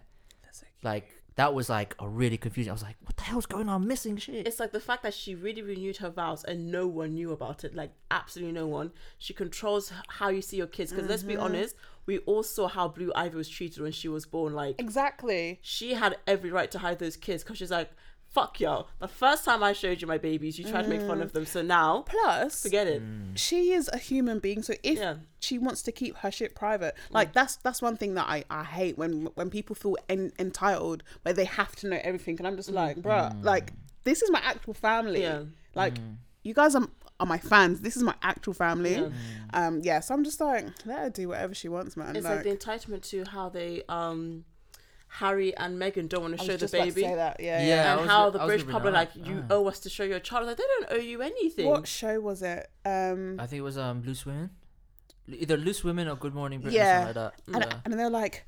That's so cute. like that was like a really confusing. I was like, what the hell's going on? I'm missing shit. It's like the fact that she really renewed her vows and no one knew about it. Like absolutely no one. She controls how you see your kids. Because let's be Mm-hmm. honest, we all saw how Blue Ivy was treated when she was born. Like Exactly. she had every right to hide those kids because she's like, "Fuck y'all." The first time I showed you my babies, you tried to make Mm. fun of them. So now, Plus, forget it. Mm. she is a human being. So if Yeah. she wants to keep her shit private, Mm. like that's that's one thing that I, I hate when when people feel en- entitled where they have to know everything, and I'm just like, bruh, like this is my actual family. Mm. Yeah. Like you guys are are my fans. This is my actual family. Yeah. Um, yeah. So I'm just like, let her do whatever she wants, man. It's like, the entitlement to how they um Harry and Meghan don't want to I show was the just about to baby. say that. Yeah. Yeah, yeah. And how gonna- the British gonna public like that you up. owe us to show your child. Like they don't owe you anything. What show was it? Um, I think it was um Loose Women, either Loose Women or Good Morning Britain, Yeah. something like that. and, Yeah. and they're like,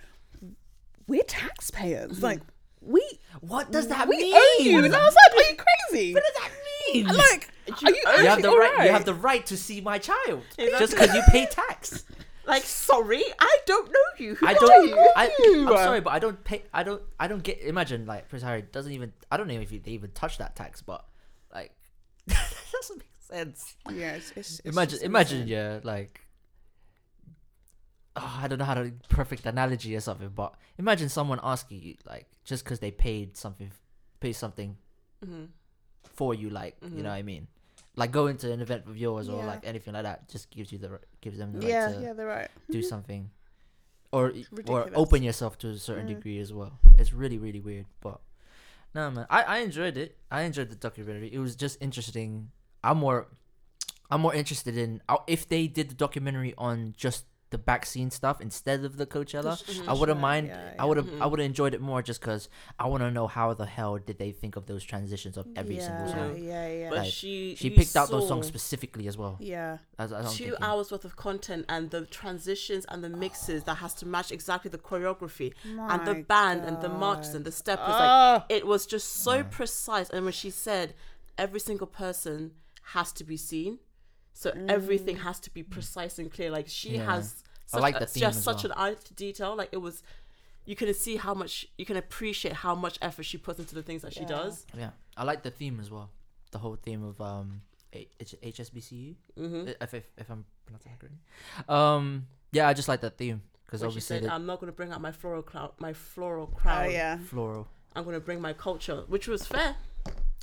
we're taxpayers. Like we What does that we mean? owe you. And I was like, are you crazy? What does that mean? I'm like, are you, you have actually the right, You have the right to see my child Exactly. just because you pay tax. Like sorry, I don't know you. Who I don't. you? I, i'm sorry, but I don't pay. I don't. I don't get. Imagine like Prince Harry doesn't even. I don't know if they even touch that tax, but like that doesn't make sense. Yeah, it's, it's, it's imagine. just Imagine. Yeah, like. Oh, I don't know how to perfect analogy or something, but imagine someone asking you like just because they paid something, pay something Mhm. for you, like you Mhm. know what I mean. Like going to an event with yours or Yeah. like anything like that, just gives you the ri- gives them the right Yeah, to yeah, they're right. do something or or ridiculous. open yourself to a certain Mm. degree as well it's really really weird but no man I, I enjoyed it i enjoyed the documentary it was just interesting i'm more i'm more interested in uh, if they did the documentary on just the back scene stuff instead of the coachella Just- i wouldn't mind yeah, i would have Mhm. i would have enjoyed it more just because i want to know how the hell did they think of those transitions of every single yeah, song Yeah, yeah, But Like, she she picked out those songs specifically as well yeah. as, as two thinking. hours worth of content and the transitions and the mixes that has to match exactly the choreography and the My band and the marches and the steppers. Like Ah. it was just so precise. And when she said every single person has to be seen, so everything has to be precise and clear. Like she Yeah. has I such, like a- the theme just as such well. an eye to detail. Like it was, you can see how much you can appreciate how much effort she puts into the things that she does. yeah i like the theme as well the whole theme of um H- H- hsbcu Mm-hmm. if, if, if I'm pronouncing that correctly. Um, yeah, I just like that theme because When she obviously said, the "I'm not going to bring out my floral crown, my floral crown. Oh yeah. floral. I'm going to bring my culture," which was fair,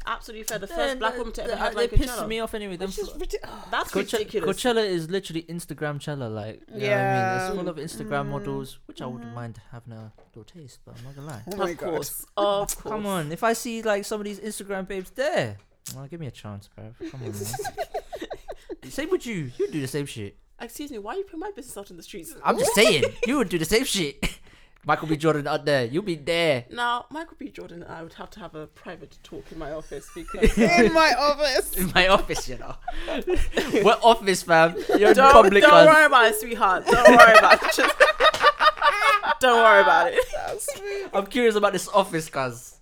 absolutely fair. The Yeah, first black woman to the- ever have they like pissed Coachella. me off anyway. Them Which is fl- ridiculous. That's Coache- ridiculous. Coachella is literally Instagram chella, like you know what I mean, Yeah. it's full of Instagram Mm. models, which I wouldn't mind having a little taste, but I'm not gonna lie. Oh my of God. course, of course. Come on, if I see like some of these Instagram babes there, well, give me a chance, bro. Come on, man. same with you. You do the same shit. Excuse me, why are you putting my business out in the streets? I'm just saying, you would do the same shit. Michael B. Jordan out there, you'll be there. Now, Michael B. Jordan and I would have to have a private talk in my office because In my office. in my office, you know. what office, fam? You're in don't, public. don't worry about it, sweetheart. Don't worry about it. Just, don't worry about it. I'm curious about this office, cuz.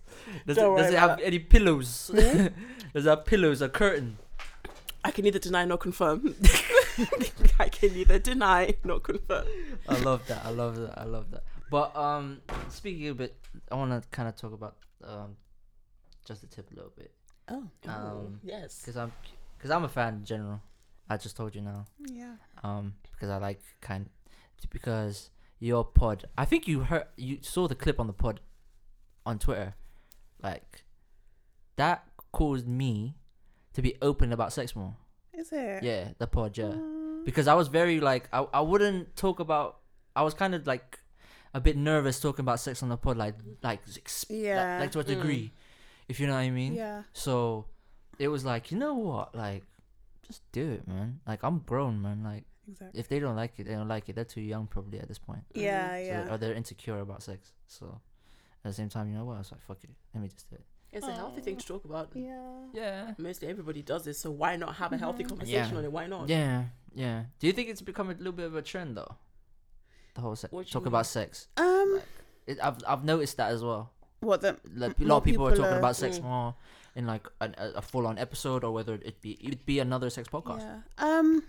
Does, Don't it, does it have any pillows? Hmm? does it have pillows, a curtain? I can neither deny nor confirm. I can neither deny nor confirm. I love that. I love that. I love that. But um, speaking a bit, I want to kind of talk about um, just the tip a little bit, Oh. Um, yes. cause I'm, cause I'm a fan in general. I just told you now. Yeah. Um, because I like kind, because your pod. I think you heard, you saw the clip on the pod, on Twitter, like that caused me to be open about sex more. Is it? Yeah, the pod, yeah. Mm. Because I was very like I I wouldn't talk about. I was kind of like a bit nervous talking about sex on the pod, like like ex- like- Yeah. like, to a Mm. degree, if you know what I mean. Yeah. So it was like, you know what, like just do it, man. Like I'm grown, man. Like Exactly. if they don't like it, they don't like it. They're too young probably at this point. Yeah. So- Yeah. or they're insecure about sex. So at the same time, you know what? I was like, fuck it, let me just do it. It's a healthy thing to talk about. yeah. Yeah. Mostly everybody does this, so why not have a healthy Mhm. conversation Yeah. on it? Why not? Yeah, yeah. Do you think it's become a little bit of a trend though? The whole se- What do you talk mean? about sex. Um. It, I've I've noticed that as well. What the? Like, a lot of people, are talking are- about sex Mm. more in like an, a, a full on episode, or whether it be it be another sex podcast. Yeah. Um,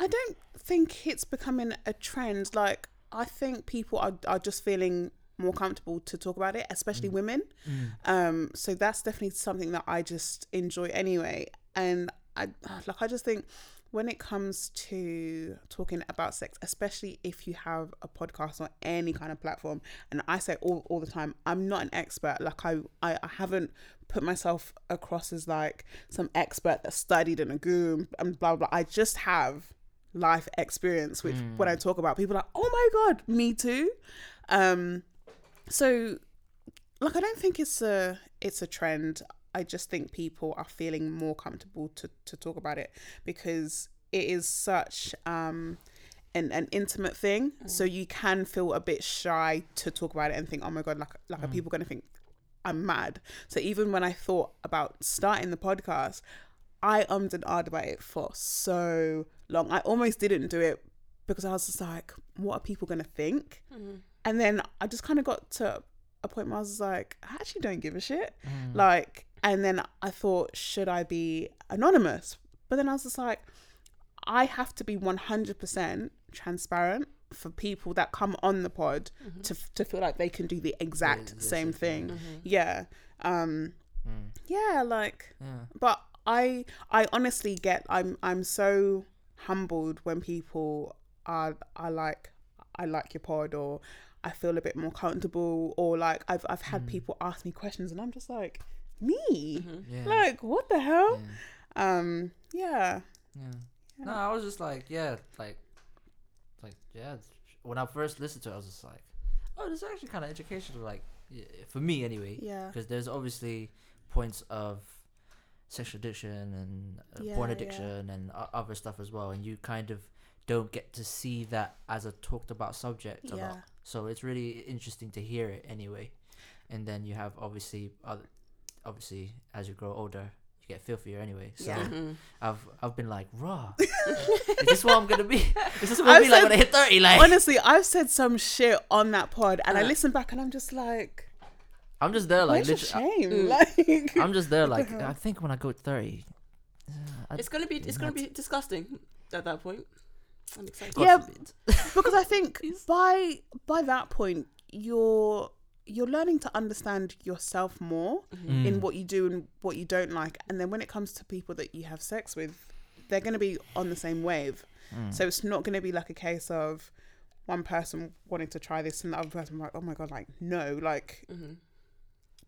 I don't think it's becoming a trend. Like, I think people are, are just feeling more comfortable to talk about it, especially Mm. women. Mm. Um, so that's definitely something that I just enjoy anyway. And I like, I just think when it comes to talking about sex, especially if you have a podcast or any kind of platform, and I say all, all the time, I'm not an expert. Like I, I, I haven't put myself across as like some expert that studied in a goon and blah blah. I just have life experience, which when I talk about, people are like, oh my god, me too. Um, so like I don't think it's a it's a trend. I just think people are feeling more comfortable to to talk about it because it is such um an, an intimate thing. So you can feel a bit shy to talk about it and think, oh my god, like like are people gonna think I'm mad? So even when I thought about starting the podcast, I ummed and ahed about it for so long. I almost didn't do it because I was just like, what are people gonna think? Mhm. And then I just kind of got to a point where I was like, I actually don't give a shit. Mm. Like, and then I thought, should I be anonymous? But then I was just like, I have to be 100% transparent for people that come on the pod Mm-hmm. to, to feel like they can do the exact the same same thing. thing. Yeah. Um, Mm. yeah, like, Yeah. but I I honestly get I'm I'm so humbled when people are are like I like your pod or I feel a bit more comfortable or like I've I've had people ask me questions and I'm just like me Mm-hmm. Yeah. like what the hell yeah. um yeah Yeah. No, I was just like, yeah, like, like, yeah. When I first listened to it, I was just like, oh, this is actually kind of educational, like, for me anyway. yeah Because there's obviously points of sexual addiction and uh, Yeah, porn yeah. addiction and o- other stuff as well, and you kind of don't get to see that as a talked about subject a Yeah. lot. So it's really interesting to hear it anyway. And then you have obviously other, obviously as you grow older, you get filthier anyway. So Yeah. Mhm. I've I've been like, raw. is this what I'm gonna be? Is this what I'm gonna be like when I hit thirty? Like, honestly I've said some shit on that pod and I Uh. listen back and I'm just like I'm just there, like, where's literally, shame Mm. like I'm just there, What the like. I think when I go thirty, uh, I, It's gonna be it's gonna be disgusting at that point. I'm excited. Yeah, because I think by by that point you're you're learning to understand yourself more Mm. in what you do and what you don't like and then when it comes to people that you have sex with they're going to be on the same wave Mm. so it's not going to be like a case of one person wanting to try this and the other person like oh my god like no like Mm-hmm.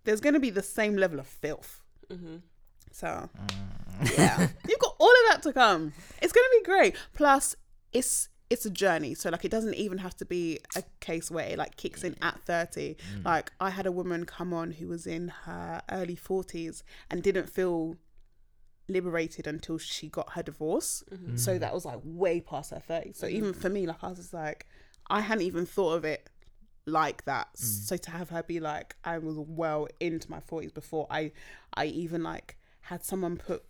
there's going to be the same level of filth Mm-hmm. so Mm. yeah you've got all of that to come it's going to be great plus it's it's a journey so like it doesn't even have to be a case where it like kicks in at 30 Mm. like i had a woman come on who was in her early 40s and didn't feel liberated until she got her divorce. Mm-hmm. so that was like way past her 30 so even for me like i was just like i hadn't even thought of it like that. So to have her be like i was well into my 40s before i i even like had someone put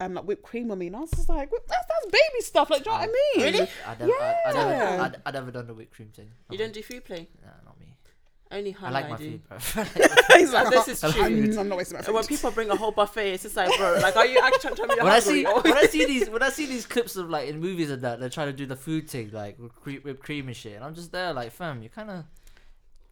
um like whipped cream on me and i was just like that's, that's baby stuff like do you know what i mean Really? I never, I, I never, Yeah. I'd, I'd never done the whipped cream thing. You don't do food play? Nah, not me. Only I like I, my do. food, bro. He's like, this is "Oh, true. I'm, I'm not wasting my And when people bring a whole buffet, it's just like, bro, like, are you actually trying to tell me you're when I see or- when I see these when I see these clips of like in movies and that they're trying to do the food thing like whipped cream and shit, and I'm just there like, fam, you kind of.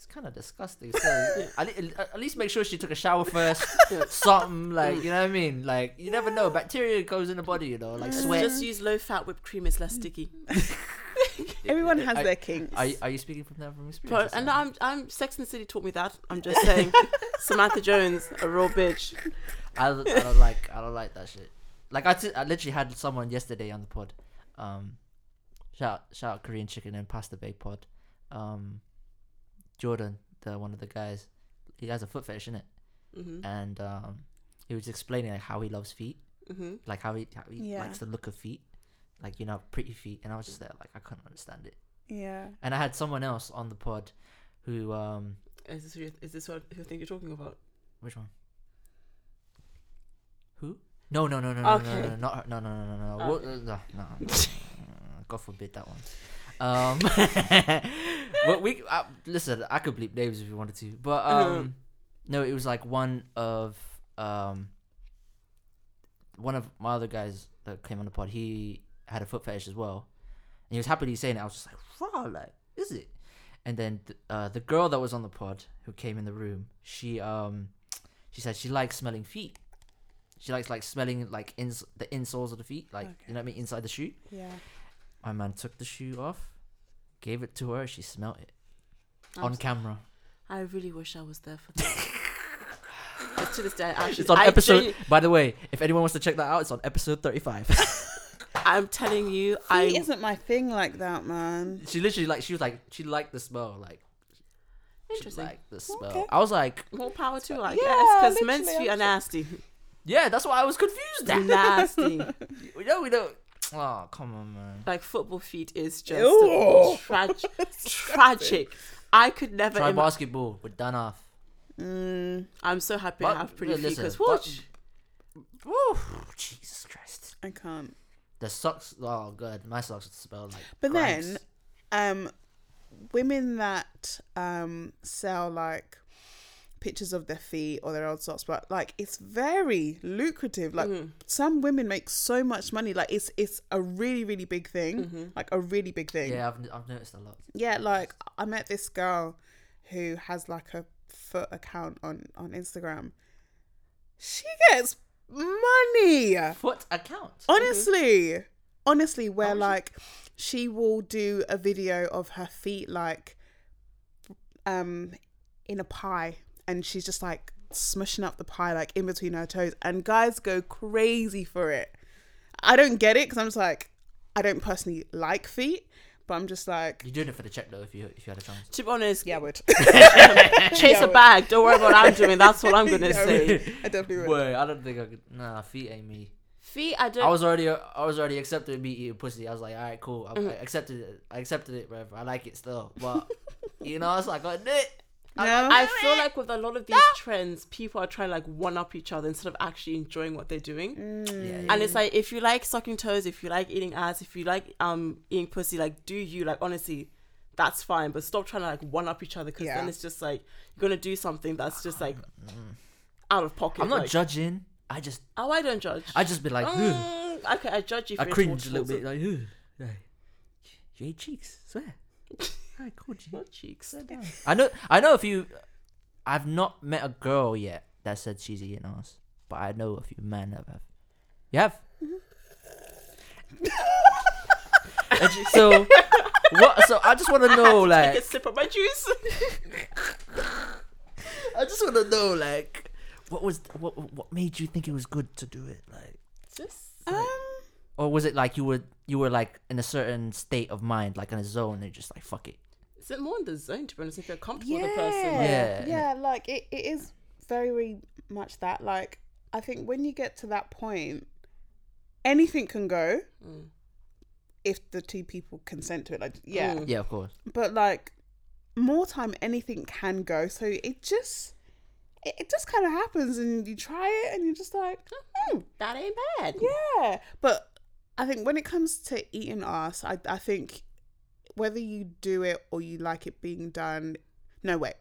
It's kind of disgusting. So at, le- at least make sure she took a shower first. Something like you know what I mean. Like you never know, bacteria goes in the body. You know, like Just- sweat. Just use low fat whipped cream, it's less sticky. Everyone has Are- their kinks. Are you, are you speaking from that from experience? But, and? I'm I'm Sex and the City taught me that. I'm just saying, Samantha Jones, a real bitch. I, don't- I don't like I don't like that shit. Like I, t- I literally had someone yesterday on the pod. Um, shout shout out Korean chicken and pasta bay pod. Um, Jordan, the one of the guys, he has a foot fetish in it, hmm and um, he was explaining like how he loves feet, hmm like how he how he Yeah. likes the look of feet, like you know pretty feet, and I was just there like I couldn't understand it. yeah. And I had someone else on the pod, who um, Is this who you- is this what you think you're talking about? Which one? Who? No, no, no, no, no, no, Okay. no, no, not her. No, no, no, no, no. Okay. Uh, no, no, no. God forbid that one. Um, but we uh, listen. I could bleep names if you wanted to, but um, no, it was like one of um, one of my other guys that came on the pod. He had a foot fetish as well, and he was happily saying it. I was just like, "Raw, like, is it?" And then th- uh, the girl that was on the pod who came in the room, she um, she said she likes smelling feet. She likes like smelling like ins- the insoles of the feet, like you know what I mean, inside the shoe. Yeah. My man took the shoe off, gave it to her. She smelt it I'm on s- camera. I really wish I was there for that. To this day, actually, It's on I episode. genu- By the way, if anyone wants to check that out, it's on episode thirty-five. I'm telling you, Feet I isn't my thing like that, man. she literally like she was like she liked the smell, like she interesting. liked the smell. Okay. I was like, More power to her, I Yeah, guess, because men's feet are nasty. yeah, that's why I was confused. At. nasty. we know we don't. Oh come on, man. Like football feet is just Ew. trag- tragic. I could never. Try ima- basketball. We're done off. Mm, I'm so happy But- I have pretty yeah, feet listen, because but- watch. Woo, Jesus Christ. I can't. The socks. Oh god, my socks smell like. But Granks. then, um, women that um sell like pictures of their feet or their old socks, but like it's very lucrative. Like Mhm. some women make so much money. Like it's it's a really really big thing. Mhm. Like a really big thing. Yeah, I've, I've noticed a lot. Yeah, like I met this girl who has like a foot account on on Instagram. She gets money. Foot account. Honestly, honestly, where much is- like she will do a video of her feet like um in a pie and she's just like smushing up the pie like in between her toes and guys go crazy for it. I don't get it because I'm just like I don't personally like feet, but I'm just like You're doing it for the check though. If you if you had a chance. To be honest, yeah, I would. chase Yeah, a bag. Don't worry about what I'm doing. That's what I'm gonna Yeah, I say. would. I definitely would. Wait, I don't think I could. Nah, feet ain't me. Feet, I don't. I was already I was already accepted me eating pussy. I was like, all right, cool. I, Mhm. I accepted it. I accepted it, whatever. I like it still, but you know, it's like I got it. No? I feel like with a lot of these trends, people are trying to like one up each other instead of actually enjoying what they're doing. Mm. Yeah, yeah. And it's like if you like sucking toes, if you like eating ass, if you like um eating pussy, like do you like honestly, that's fine. But stop trying to like one up each other because then it's just like you're gonna do something that's just like out of pocket. I'm not like, judging. I just Oh, I don't judge. I just be like, Mm, okay, I judge you. I cringe a little bit, like, "Ugh." Like, you ate cheeks, swear. Cool, G. What cheeks? I know, I know a few. I've not met a girl yet that said she's eating ass, but I know a few men that have. You have. And you- so, what? So I just want to know, Take like, a sip of my juice. I just want to know, like, what was what what made you think it was good to do it, like, just Um, or was it like you were you were like in a certain state of mind, like in a zone, and you're just like fuck it. Is it more in the zone to be honest? If you're comfortable yeah, with the person, Yeah. yeah, like it, it is very, very much that. Like I think when you get to that point, anything can go Mm. if the two people consent to it. Like yeah, Mm. Yeah, of course. but like more time, anything can go. So it just. It it just kind of happens, and you try it, and you're just like, hmm, that ain't bad. Yeah, but I think when it comes to eating ass, I I think whether you do it or you like it being done, no way.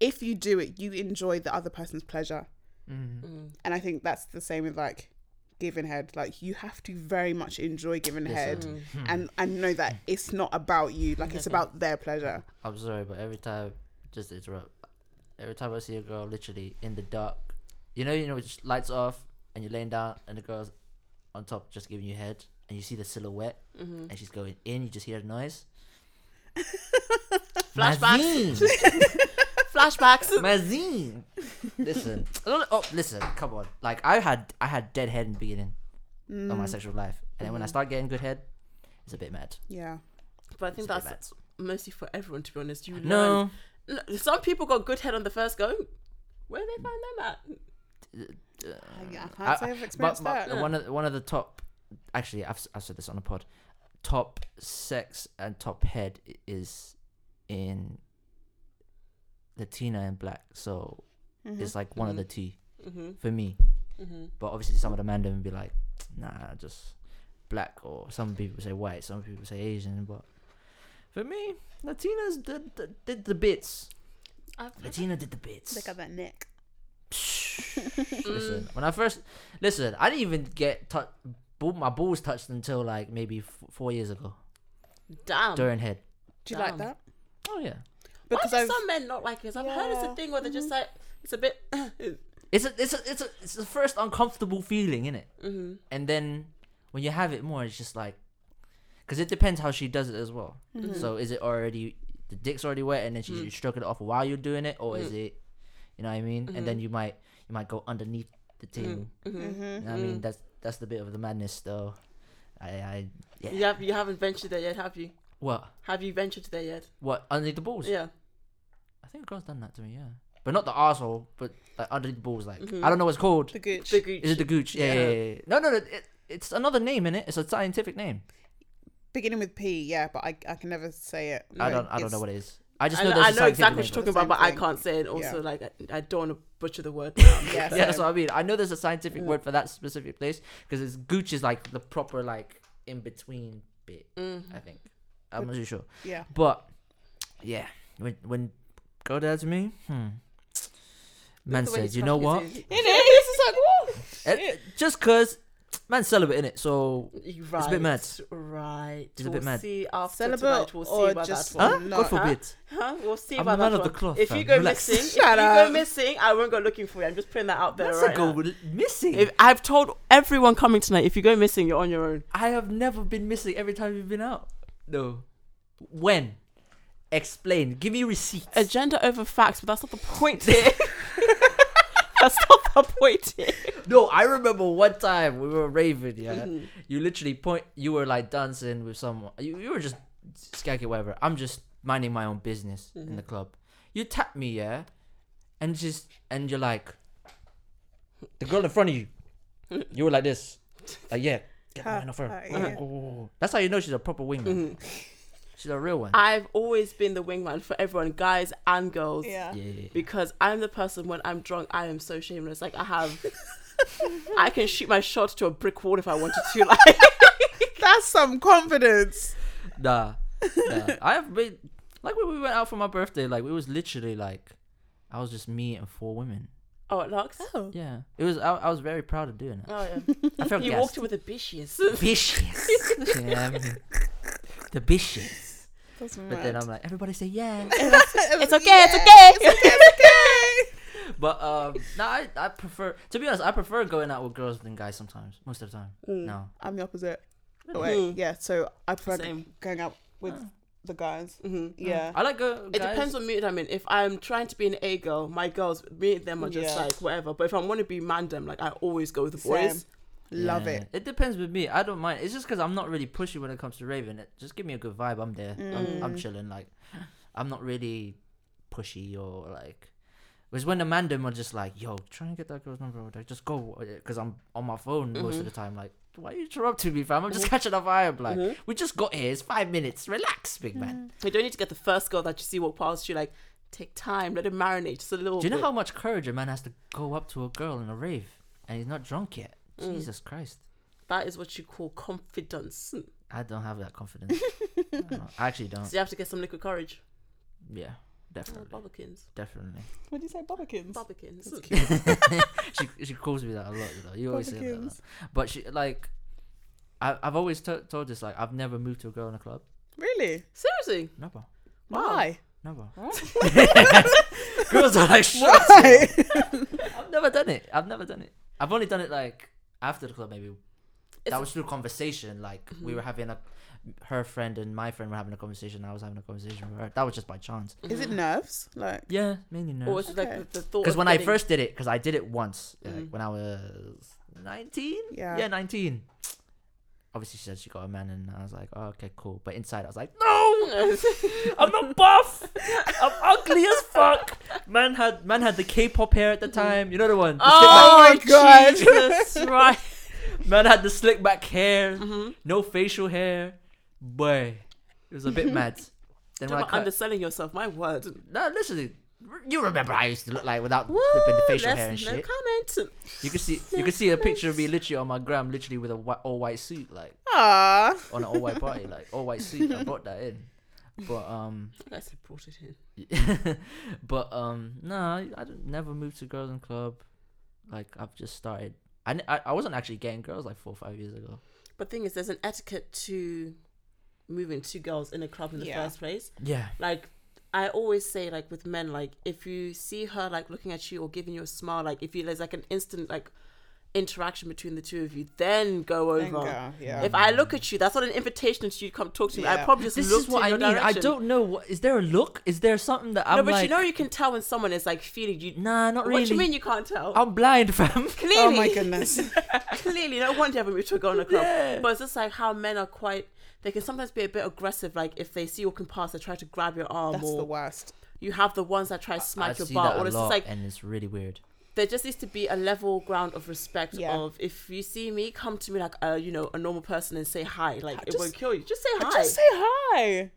If you do it, you enjoy the other person's pleasure, Mm. Mm. and I think that's the same with like giving head. Like you have to very much enjoy giving Listen. head, Mm. and and know that it's not about you. Like it's about their pleasure. I'm sorry, but every time, just interrupt. Every time I see a girl literally in the dark, you know, you know, just lights off and you're laying down and the girl's on top just giving you head. And you see the silhouette, Mm-hmm. and she's going in. You just hear the noise. Flashbacks. Flashbacks. Mazine. Listen. Oh, listen. Come on. Like I had, I had dead head in the beginning Mm. of my sexual life, and then when I Mhm. start getting good head, it's a bit mad. Yeah. But I think It's that's mostly for everyone, to be honest. You mad. learn. No. No, Some people got good head on the first go. Where did they find them at? I, I can't I- say I've experienced but that. one of one of the top, actually, I've s- I've said this on the pod. Top sex and top head is in Latina and black, so Mhm. it's like one of Mhm. the two Mm-hmm. for me. Mm-hmm. But obviously, some of the men would be like, nah, just black, or some people say white, some people say Asian. But for me, Latinas did, did, did the bits. I've, Latina did the bits. They got that neck. listen, when I first listen, I didn't even get tou- ball, my balls touched until like maybe f- four years ago damn. during head. Do you like Damn. that? Oh yeah, Because Why do I've some men not like it? 'Cause I've heard it's Yeah. a thing where they're just like it's a bit. it's a it's a it's a it's the first uncomfortable feeling, innit? mm-hmm. And then when you have it more, it's just like, because it depends how she does it as well. Mhm. So is it already the dick's already wet and then she's Mm. stroking it off while you're doing it, or is Mm. it, you know what I mean? And then Mhm. you might you might go underneath the table. Mm-hmm. Mhm. You know what I mean? That's that's the bit of the madness, though. I I yeah. You have you haven't ventured there yet, have you? What Have you ventured there yet? what underneath the balls? Yeah. I think a girl's done that to me, yeah. But not the asshole, but like underneath the balls, like Mhm. I don't know what it's called. the gooch. The gooch. Is it the gooch? Yeah, yeah, Yeah. yeah. yeah. No, no, no. It, it's another name in it. It's a scientific name. Beginning with P, yeah, but I, I can never say it. I don't I don't know what it is. I just I know know, there's I a know exactly what you're talking about, but Same I can't say it. Also, Yeah. like I, I don't want to butcher the word. Yeah, Yeah, that's what I mean. I know there's a scientific Mm. word for that specific place because it's gooch is like the proper like in between bit. Mm. I think I'm not too sure, Yeah. but yeah, when when go there to me, hmm. Man The way said, you know what? his It is. It's like, whoa. Eh, just cause man's celibate in it, so head. It's a bit mad. Right. It's a we'll bit mad. see after Celibate tonight. We'll see or about just- that one. huh? No. God forbid. Huh? We'll see I'm about a man that of the cloth, If fam. you go Relax. missing, if you go missing, I won't go looking for you. I'm just putting that out there That's right a go now. missing. If I've told everyone coming tonight, if you go missing, you're on your own. I have never been missing every time you've been out. No. When? Explain. Give me receipts. Agenda over facts, but that's not the point here. that's not the point here. no, I remember one time we were raving, yeah. Mhm. You literally point you were like dancing with someone. You, you were just skanking whatever. I'm just minding my own business in the club. You tap me, yeah, and just and you're like the girl in front of you. You were like this. Like, yeah, get Ha, mine off her. ha, Oh, yeah. oh. That's how you know she's a proper wingman. Mhm. She's a real one. I've always been the wingman for everyone, guys and girls. Yeah. yeah, yeah, yeah. Because I'm the person when I'm drunk, I am so shameless. Like I have, I can shoot my shot to a brick wall if I wanted to. Like That's some confidence. Nah, nah. I have been like when we went out for my birthday. Like it was literally like I was just me and four women. oh, it locks. Oh. Yeah, it was. I, I was very proud of doing it. Oh yeah. I felt You gassed. walked in with the bitches. vicious. yeah, I mean, the vicious. That's But then I'm like, everybody say yeah. It's okay. It's okay. It's okay. It's okay. but um, no, I, I prefer. To be honest, I prefer going out with girls than guys sometimes. Most of the time. Mm, No. I'm the opposite. Really? wait, yeah. So I prefer Same. going out with Oh. the guys. hmm Yeah. I like go. It depends on mood I'm in. If I'm trying to be an A girl, my girls, me and them are just Yeah. like whatever. But if I want to be mandem, like I always go with the boys. Same. Love Yeah, it. It depends with me. I don't mind. It's just because I'm not really pushy when it comes to raving. It just give me a good vibe. I'm there. I'm, I'm Mm. chilling. Like, I'm not really pushy or like. Whereas when the man them are just like, "Yo, try and get that girl's number," like, just go, because I'm on my phone most of Mhm. the time. Like, why are you interrupting me, fam? I'm just catching a vibe. Like, Mhm. we just got here. It's five minutes. Relax, big man. You don't need to get the first girl that you see walk past you. Like take time, let it marinate just a little. Do you know bit. how much courage a man has to go up to a girl in a rave and he's not drunk yet? Mm. Jesus Christ. that is what you call confidence? I don't have that confidence. I, don't- I actually don't. So you have to get some liquid courage. Yeah, Oh, definitely. Bubblikins. Definitely. What do you say, Bobbikins? Bubblikins. she she calls me that a lot. You know, you always say that. a But she like, I I've always t- told this like I've never moved to a girl in a club. Really? Seriously. Never, Why? never. Why? Girls are like, shut Why? I've never done it. I've never done it. I've only done it like after the club, maybe It's that was through conversation. Like we Mhm. were having a, her friend and my friend were having a conversation. I was having a conversation with her. That was just by chance. Is it Mhm. nerves? Like, Yeah, mainly Or nerves. it's Okay. like the, the thought. Because of when I first did it, because I did it once, like, Mm. when I was nineteen. Yeah. Yeah, nineteen. Obviously, she said she got a man, and I was like, oh, okay, cool. But inside, I was like, no, I'm not buff. I'm ugly as fuck. Man had man had the K-pop hair at the time. You know the one. The oh my God. Jesus, right. man had the slick back hair, hmm no facial hair. Boy, it was a bit mad. Then when I Don't cut, underselling yourself. My word. no, listen, you remember how I used to look like without Woo, flipping the facial hair and no shit. comment. You can see you can see a picture of me literally on my gram, literally with a white, all white suit, like ah, on an all white party, like all white suit. I brought that in, but um, I guess he brought it in. but um, no, I, I never moved to girls in club. Like I've just started. I, n- I I wasn't actually getting girls like four or five years ago. But thing is, there's an etiquette to moving two girls in a club in the Yeah. first place. Yeah, Like I always say, like with men, like if you see her like looking at you or giving you a smile, like if you there's like an instant like interaction between the two of you, then go thank over. God, yeah. If I look at you, that's not an invitation to you to come talk to me. I probably just this looked is what I in mean. your I don't know. What, is there a look? Is there something that I'm no, but like? you know you can tell when someone is like feeling you. nah, not really. What do you mean you can't tell? I'm blind, fam. Clearly, oh my goodness. clearly, no wonder you haven't moved to a girl in a club. Yeah. But it's just like how men are quite. They can sometimes be a bit aggressive. Like if they see you walking past, they try to grab your arm, That's or the worst. you have the ones that try to I smack your butt. that Or a it's lot, just like and it's really weird. there just needs to be a level ground of respect. Yeah. Of if you see me, come to me like a you know a normal person and say hi. Like it Just- won't kill you. Just say hi. Just say hi.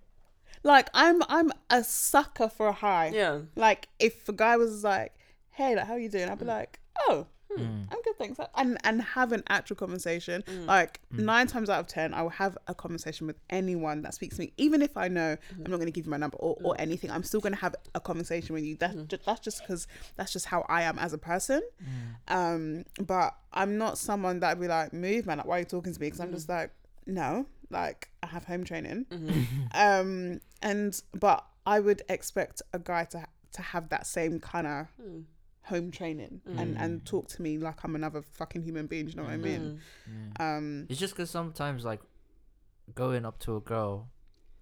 Like I'm, I'm a sucker for a hi. yeah. Like if a guy was like, "Hey, like how are you doing?" I'd be mm. like, "Oh, Mm. I'm good, thanks," and and have an actual conversation. Mm. Like nine times out of ten, I will have a conversation with anyone that speaks to me, even if I know Mm-hmm. I'm not going to give you my number or, or anything. I'm still going to have a conversation with you. That's Mm-hmm. ju- that's just because that's just how I am as a person. Mm. Um, but I'm not someone that'd be like, "Move, man! Like, why are you talking to me?" Because I'm just like, no, like I have home training. Mm-hmm. Um, and but I would expect a guy to to have that same kind of Mm. Home training and and talk to me like I'm another fucking human being. Do you know what I mean? Yeah. Um, It's just because sometimes, like, going up to a girl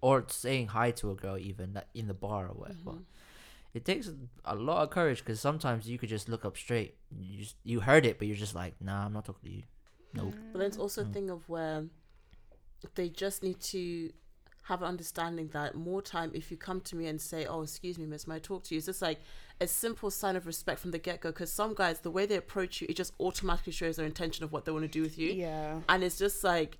or saying hi to a girl, even like, in the bar or whatever, Mm-hmm. it takes a lot of courage because sometimes you could just look up straight. You just, you heard it, but you're just like, nah, I'm not talking to you. Nope. But then it's also a Mm. thing of where they just need to have an understanding that more time if you come to me and say, "Oh, excuse me, miss, may I talk to you?" It's just like a simple sign of respect from the get go. Because some guys, the way they approach you, it just automatically shows their intention of what they want to do with you, yeah. and it's just like.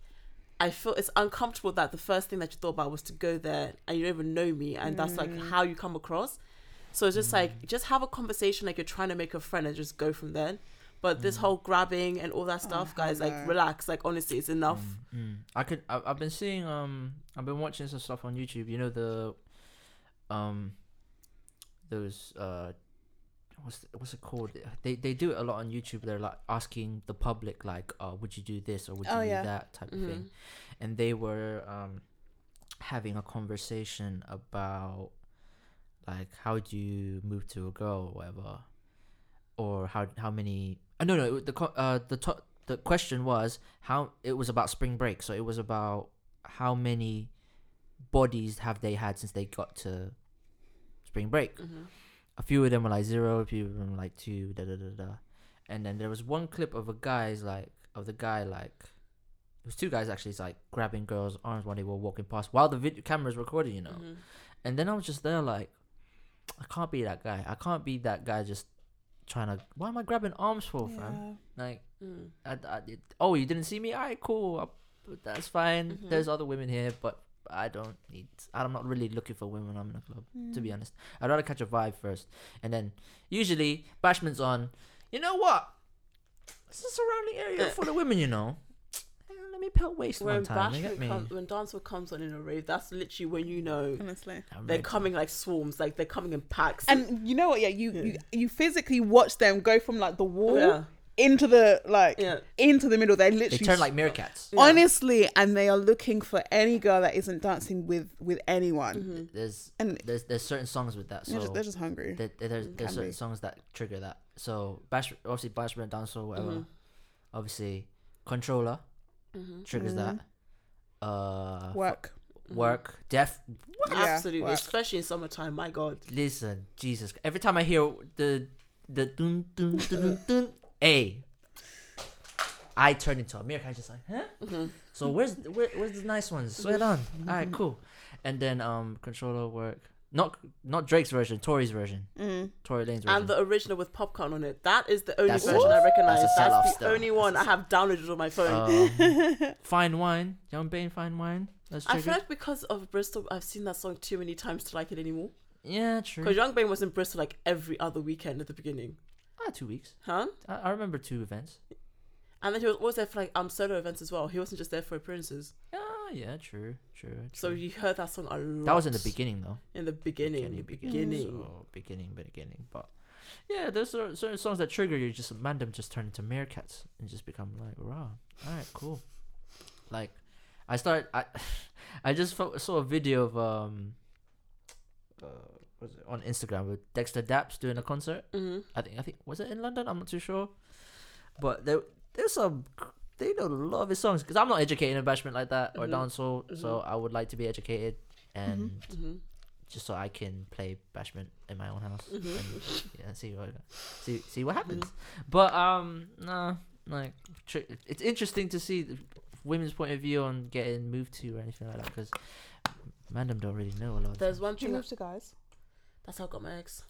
I feel it's uncomfortable that the first thing that you thought about was to go there and you don't even know me and that's like Mm. how you come across. So it's just like just have a conversation like you're trying to make a friend and just go from there. But this whole grabbing and all that stuff, hell guys, like no. relax. Like honestly, it's enough. Mm. I could. I, I've been seeing. Um, I've been watching some stuff on YouTube. You know the, um, those uh, what's what's it called? They they do it a lot on YouTube. They're like asking the public, like, uh, would you do this or would you Oh, do yeah. that type of Mhm. thing. And they were um, having a conversation about, like, how do you move to a girl or whatever, or how how many? Uh, no, no. The uh the to- the question was how it was about spring break. So it was about how many bodies have they had since they got to spring break. Mhm. A few of them were like zero, a few of them were like two, da da da da. And then there was one clip of a guy's like of the guy like it was two guys actually it's like grabbing girls' arms while they were walking past while the video camera's recording, you know. Mhm. And then I was just there like I can't be that guy. I can't be that guy just trying to why am I grabbing arms for, fam? Like Mm. I, I, it, oh, you didn't see me? Alright, cool. I, that's fine. Mhm. There's other women here, but I don't need. I'm not really looking for women when I'm in a club. To Mm. be honest, I'd rather catch a vibe first, and then usually bashment's on. You know what? It's a surrounding area for the women, you know. Let me pelt waist When one time. You get bashment me? comes, when dancehall comes on in a rave, that's literally when you know Honestly. They're coming like swarms, like they're coming in packs. And you know what? Yeah, you Yeah. you, you physically watch them go from like the wall yeah, into the like yeah. into the middle. They They literally they turn like meerkats. Yeah. honestly, and they are looking for any girl that isn't dancing with with anyone. Mhm. There's And there's there's certain songs with that. So they're, just, they're just hungry. there, there- there's, Can there's certain be. songs that trigger that. So bash obviously bash dance dancehall whatever. Mhm. Obviously Controlla. triggers that. Uh, Work. work, death, Yeah, Absolutely, work. especially in summertime. My God. Listen, Jesus. Every time I hear the the dun dun dun dun, dun a, I turn into a mirror. I just like, huh? Mm-hmm. So where's where, where's the nice ones? Sweat on. All right, cool. And then um, Controlla work. Not not Drake's version, Tory's version, Mm. Tory Lanez version. And the original with Popcaan on it. That is the only That's version I recognize. that's That's, the only one I have downloaded on my phone. Um, fine wine, Young Bane, fine wine. That's I feel like because of Bristol, I've seen that song too many times to like it anymore. yeah, true. Because Young Bane was in Bristol like every other weekend at the beginning. Two weeks. Huh? I, I remember two events. And then he was always there for like um solo events as well. He wasn't just there for appearances. Ah, yeah, true, true. So you heard that song a lot. that was in the beginning though. In the beginning. Beginning. So beginning, beginning. But yeah, there's cer- certain songs that trigger you. Just random, just turn into meerkats and just become like raw. All right, cool. Like, I start. I I just saw a video of um. Uh, was it on Instagram with Dexta Daps doing a concert? hmm I think I think was it in London? I'm not too sure, but there there's some they know a lot of his songs because I'm not educated in bashment like that or Mhm. dancehall, so I would like to be educated and hmm just so I can play bashment in my own house Mhm. and yeah, see what see see what happens. But um, no, like tr- it's interesting to see the women's point of view on getting moved to or anything like that because Mandem don't really know a lot. Of There's one Do you thing. move to guys? That's how I got my ex.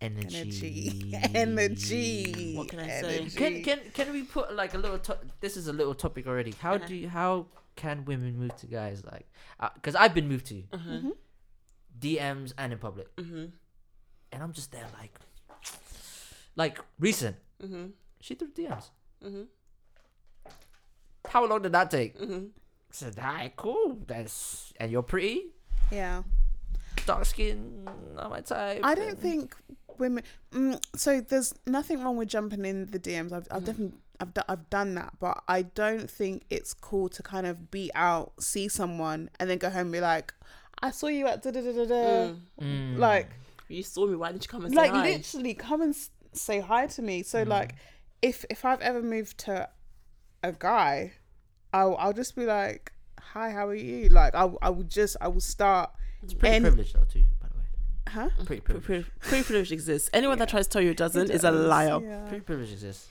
energy, Energy. Energy. What can I say? Can can can we put like a little? To- this is a little topic already. How Uh-huh. do you, how can women move to guys like? Because I've been moved to Uh-huh. Mhm. DMs and in public, hmm and I'm just there like, like recent. hmm She threw DMs. How long did that take? I said, "Hi, cool. That's and you're pretty, Yeah. Dark skin, not my type." I don't and- think women. Mm, so there's nothing wrong with jumping in the DMs. I've, I've Mhm. definitely I've do, I've done that, but I don't think it's cool to kind of be out, see someone, and then go home and be like, "I saw you at da da da da da." Mm. Like You saw me. Why didn't you come and like say hi? literally come and s- say hi to me. So Mm. like if if I've ever moved to a guy, I'll I'll just be like, "Hi, how are you?" Like I I would just I will start, It's pretty and- privileged though too. By the way, huh? pretty Pre- privileged. pre- Pre-privilege exists. Anyone that tries to tell you it doesn't is a liar. Yeah. Pretty privilege exists.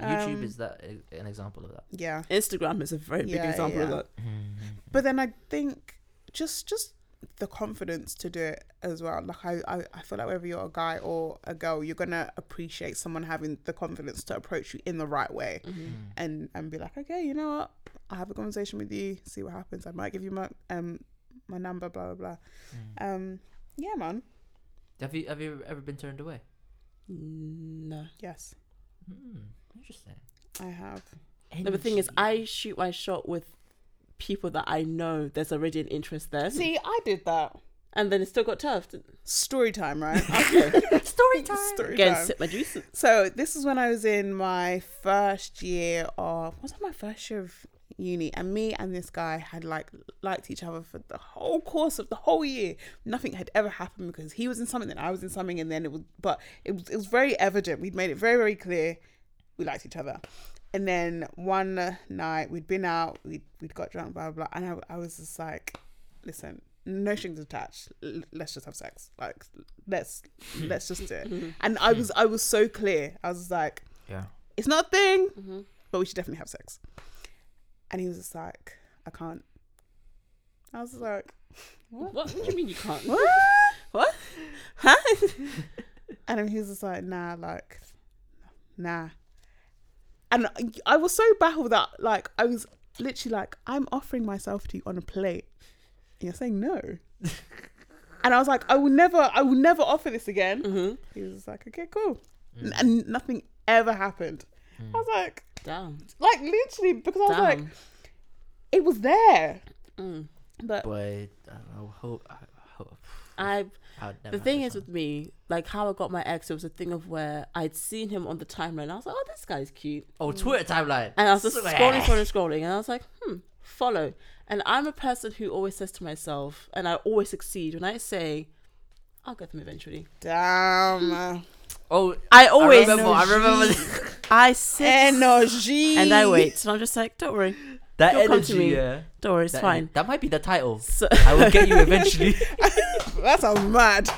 YouTube Um, is that an example of that. yeah. Instagram is a very big Yeah, example of that. But then I think just just the confidence to do it as well. Like I, I, I feel like whether you're a guy or a girl, you're gonna appreciate someone having the confidence to approach you in the right way Mm. and and be like, okay, you know what? I'll have a conversation with you, see what happens. I might give you my um my number, blah blah blah. Mm. Um, yeah, man. Have you have you ever been turned away? No. Yes, Hmm, interesting. I have. No, the thing is, I shoot my shot with people that I know there's already an interest there. See, I did that. And then it still got tough. Story time, right? story time. Story Again, time. sip my juice. So this is when I was in my first year of was that my first year of uni and me and this guy had like liked each other for the whole course of the whole year. Nothing had ever happened because he was in something and I was in something and then it was but it was it was very evident. We'd made it very, very clear we liked each other. And then one night we'd been out, we'd we'd got drunk, blah blah, blah and I, I was just like, listen, no strings attached. Let's just have sex. Like let's let's just do it. And I was I was so clear. I was like, Yeah. it's not a thing, Mm-hmm. but we should definitely have sex. And he was just like, I can't. I was like, What? what do you mean you can't? what? What? Huh? And then he was just like, nah, like, nah. And I was so baffled that, like, I was literally like, I'm offering myself to you on a plate. And you're saying no. and I was like, I will never, I will never offer this again. hmm He was just like, okay, cool. Mm. And nothing ever happened. I was like, Damn. like, literally, because I was Damn. like, it was there. Mm. But But I hope. I hope. I I would never the thing is with me, like how I got my ex, it was a thing of where I'd seen him on the timeline. I was like, oh, this guy's cute. Oh, Twitter timeline. And I was just Swear. scrolling, scrolling, scrolling, and I was like, hmm, follow. And I'm a person who always says to myself, and I always succeed when I say, I'll get them eventually. damn. Oh, I always, I remember. I remember I sit Energy. and I wait, and I'm just like, don't worry, that You'll come energy. to me. Yeah, don't worry, it's that, fine. That might be the title. So, I will get you eventually. That's a mad.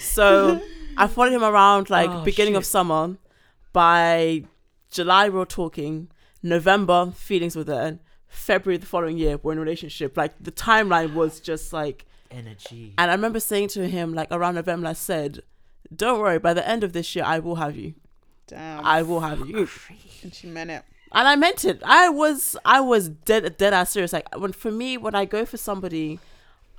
so I followed him around like Oh, beginning of summer. By July, we we're talking. November, feelings were there. February the following year, we're in a relationship. Like the timeline was just like, energy. and I remember saying to him like around November, I said, "Don't worry, by the end of this year, I will have you. Damn. I will have you." and she meant it. and I meant it. I was I was dead dead ass serious. Like when for me, when I go for somebody,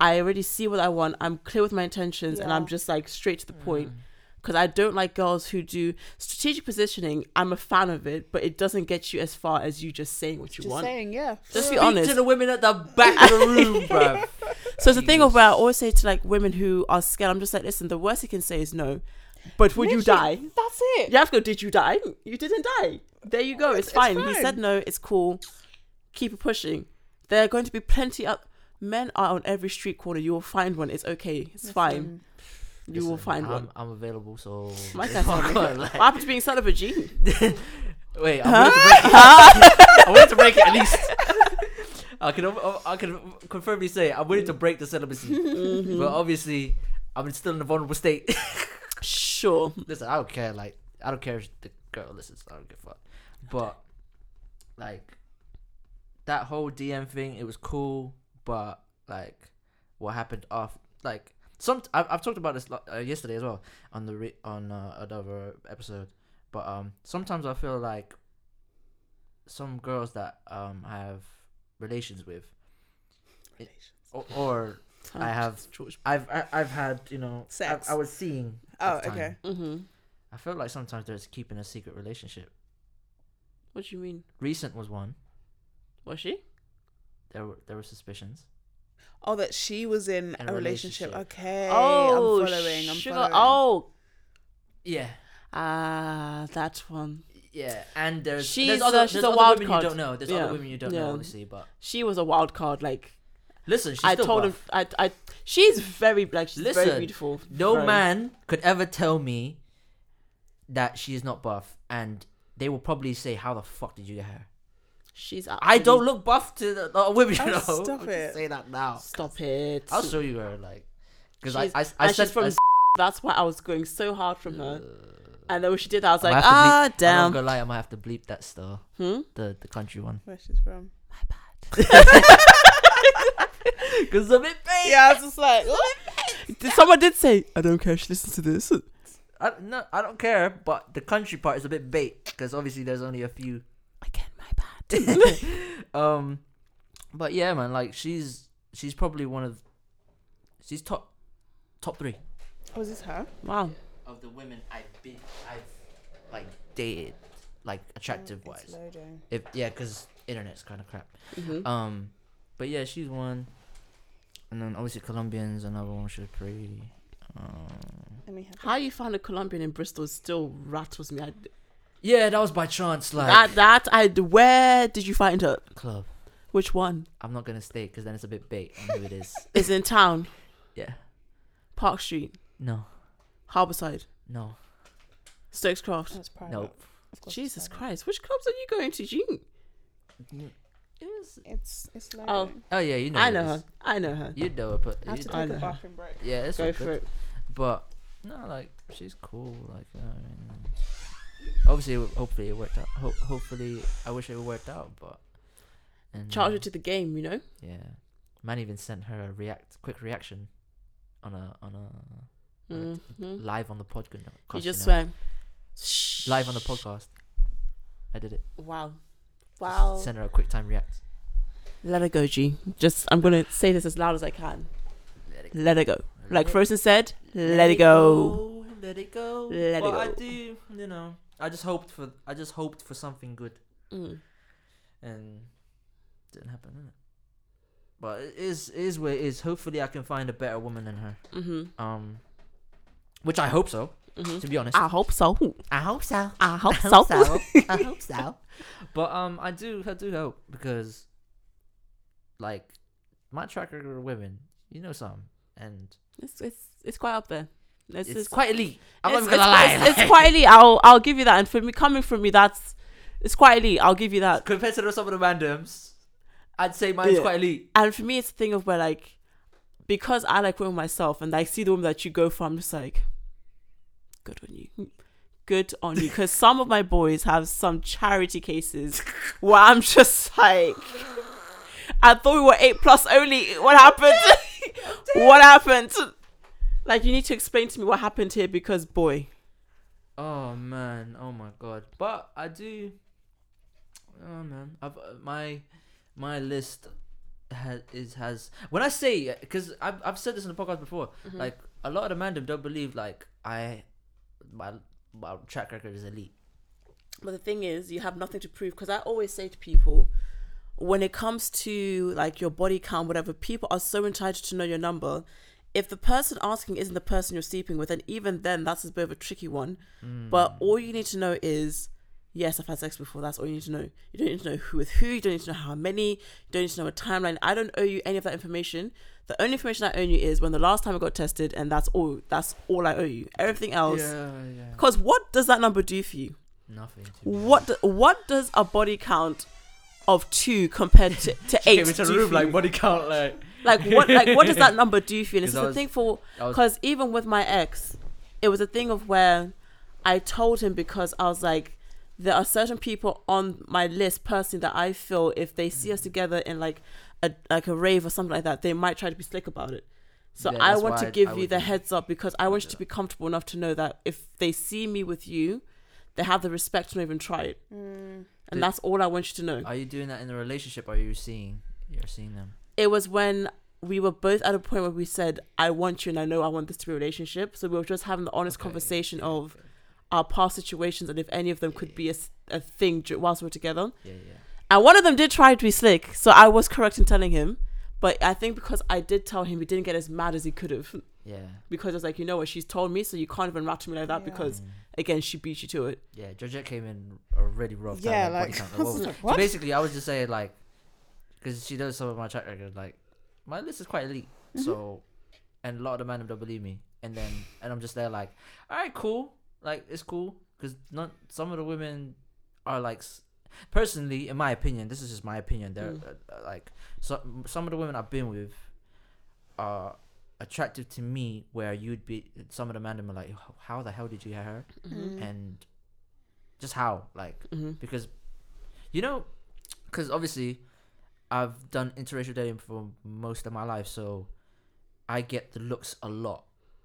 I already see what I want. I'm clear with my intentions, and I'm just like straight to the point. Mm. Because I don't like girls who do strategic positioning. I'm a fan of it, but it doesn't get you as far as you just saying what you Just want. saying, yeah. Just Speak be honest. to the women at the back of the room, bruv. So it's the thing of where I always say to like women who are scared, I'm just like, listen, the worst you can say is no. But would you die? That's it. You have to go, did you die? You didn't die. There you go. It's, It's fine. He said no, it's cool. Keep it pushing. There are going to be plenty of men are on every street corner. You will find one. It's okay. It's fine. Listen, You will find I'm, one. I'm available, so. My guy's not Like- What happened to being son of a G? Wait, I wanted to break it. I wanted to break it at least. I can I can confirmly say I wanted to break the celibacy, Mm-hmm. but obviously I'm still in a vulnerable state. Sure. Listen, I don't care. Like I don't care if the girl listens. I don't give a fuck. But like that whole DM thing, it was cool. But like what happened off like some I've, I've talked about this uh, yesterday as well on the re- on uh, another episode. But um sometimes I feel like some girls that um I have relations with or, or I have. I've I, I've had you know Sex. I, I was seeing Oh, okay. Mm-hmm. I feel like sometimes they're keeping a secret relationship. What do you mean? Recent was one. Was she? There were there were suspicions. Oh, that she was in a a relationship. relationship. Okay. oh, I'm following. I'm sugar- following. Oh, Yeah, ah, that one. yeah, and there's She's there's a- she's there's a other wild women card. you don't know. There's Yeah, other women you don't yeah. know, obviously. But She was a wild card. Like listen, she's I told buff. him, I, I, she's very like she's very beautiful. No very- man could ever tell me that she is not buff, and they will probably say, "How the fuck did you get her?" She's. I don't look buff to the, the women, you Oh, know. stop I'll it. Say that now. Stop it. I'll show you her, like, because I, I, I said from. I, That's why I was going so hard from her. And then when she did that, I was I like, ah, bleep- I'm not damn. gonna lie, I might have to bleep that still. Hmm? The the country one. Where she's from? Because a bit bait. Yeah, I was just like, Did- Someone did say, I don't care if she listens to this. I, no, I don't care, but the country part is a bit bait because obviously there's only a few. Again, um, but yeah, man, like she's she's probably one of she's top top three was this her? Wow. of the women I've been I've like dated, like attractive Oh, wise. loading. If yeah, because internet's kind of crap. hmm Um, but yeah, she's one, and then obviously Colombians another one. She's pretty. Um, Let me have How you found a Colombian in Bristol still rattles me. I, yeah, that was by chance, like that that I where did you find her? club. Which one? I'm not gonna state because then it's a bit bait on who it is. Is in town, yeah. Park Street, No. Harborside. No. Stokes Croft. That's private. Nope. Of course it's Jesus private. Christ, which clubs are you going to, Jean? It was, It's it's loading. Oh, oh yeah, you know. I it know is. her. I know her. You know her, but I have to take a bathroom break. yeah, it's Go all for good. it. But no, like she's cool. Like you know what I mean, obviously, hopefully it worked out. Ho- hopefully, I wish it worked out, but and Charge uh, her to the game, you know. Yeah, man, even sent her a react quick reaction on a on a hmm live on the podcast. You just went live on the podcast. I did it. Wow, wow. Send her a quick time react. Let her go, G. Just I'm gonna say this as loud as I can. Let it Let her go. Like Frozen said, let, it go. Let it go. Let it but I go. do, you know. I just hoped for. I just hoped for something good, Mm. and didn't happen. Innit? But it is it is where it is. Hopefully, I can find a better woman than her. Mhm. Um, which I hope so. Mhm. To be honest, I hope so. I hope so. I hope I so. hope so. I hope so. But um, I do, I do hope because, like, my track record of women, you know some, and It's it's it's quite up there. It's, It's, it's- quite elite. I'm it's, not even gonna it's- lie. It's, it's quite elite. I'll I'll give you that. And for me, coming from me, that's it's quite elite. I'll give you that. compared to some of the randoms. I'd say mine's Yeah. quite elite. And for me, it's a thing of where like, because I like women myself, and I see the woman that you go for, I'm just like, good on you, good on you. Because some of my boys have some charity cases where I'm just like, I thought we were eight plus only. What happened? what happened? Like you need to explain to me what happened here because boy, Oh man, oh my god. But I do. Oh man, I've uh, my my list has is has when I say because I've I've said this in the podcast before. Mm-hmm. Like a lot of the mandem don't believe like I my my track record is elite. But the thing is, you have nothing to prove because I always say to people, when it comes to like your body count, whatever, people are so entitled to know your number. If the person asking isn't the person you're sleeping with, and even then, that's a bit of a tricky one. Hmm. But all you need to know is, yes, I've had sex before. That's all you need to know. You don't need to know who with who. You don't need to know how many. You don't need to know a timeline. I don't owe you any of that information. The only information I owe you is when the last time I got tested, and that's all. That's all I owe you. Everything else. yeah. Because what does that number do for you? Nothing. What do- what does a body count of two compared to, to eight into the room like body count like. Like what like what does that number do for you? And it's 'Cause I the was- thing for because even with my ex, it was a thing of where I told him because I was like, there are certain people on my list personally that I feel if they see us together in like a like a rave or something like that, they might try to be slick about it. So Yeah, I want to give I you would the do- heads up because I want you to be comfortable enough to know that if they see me with you, they have the respect to not even try it. Mm. And Did- that's all I want you to know. Are you doing that in a relationship? Or are you seeing? You're seeing them. It was when we were both at a point where we said, I want you and I know I want this to be a relationship. So we were just having the honest Okay, conversation yeah, of okay. our past situations and if any of them could be a thing whilst we we're together. Yeah, yeah. And one of them did try to be slick. So I was correct in telling him. But I think because I did tell him, he didn't get as mad as he could have. Yeah. Because I was like, you know what, she's told me, so you can't even rattle me like that Yeah. because, again, she beat you to it. Yeah, Georgette came in already rough. Yeah, telling me body like, count. I was Whoa. like, So basically, I was just saying like, because she knows some of my track record. Like, my list is quite elite. Mm-hmm. So, and a lot of the men don't believe me. And then, and I'm just there like, all right, cool. Like, it's cool because not some of the women are like, personally, in my opinion, this is just my opinion. They're Mm. uh, uh, like, so some of the women I've been with are attractive to me. Where you'd be, some of the men are like, how the hell did you get her? Mm. And just how, like hmm because you know because obviously i've done interracial dating for most of my life so i get the looks a lot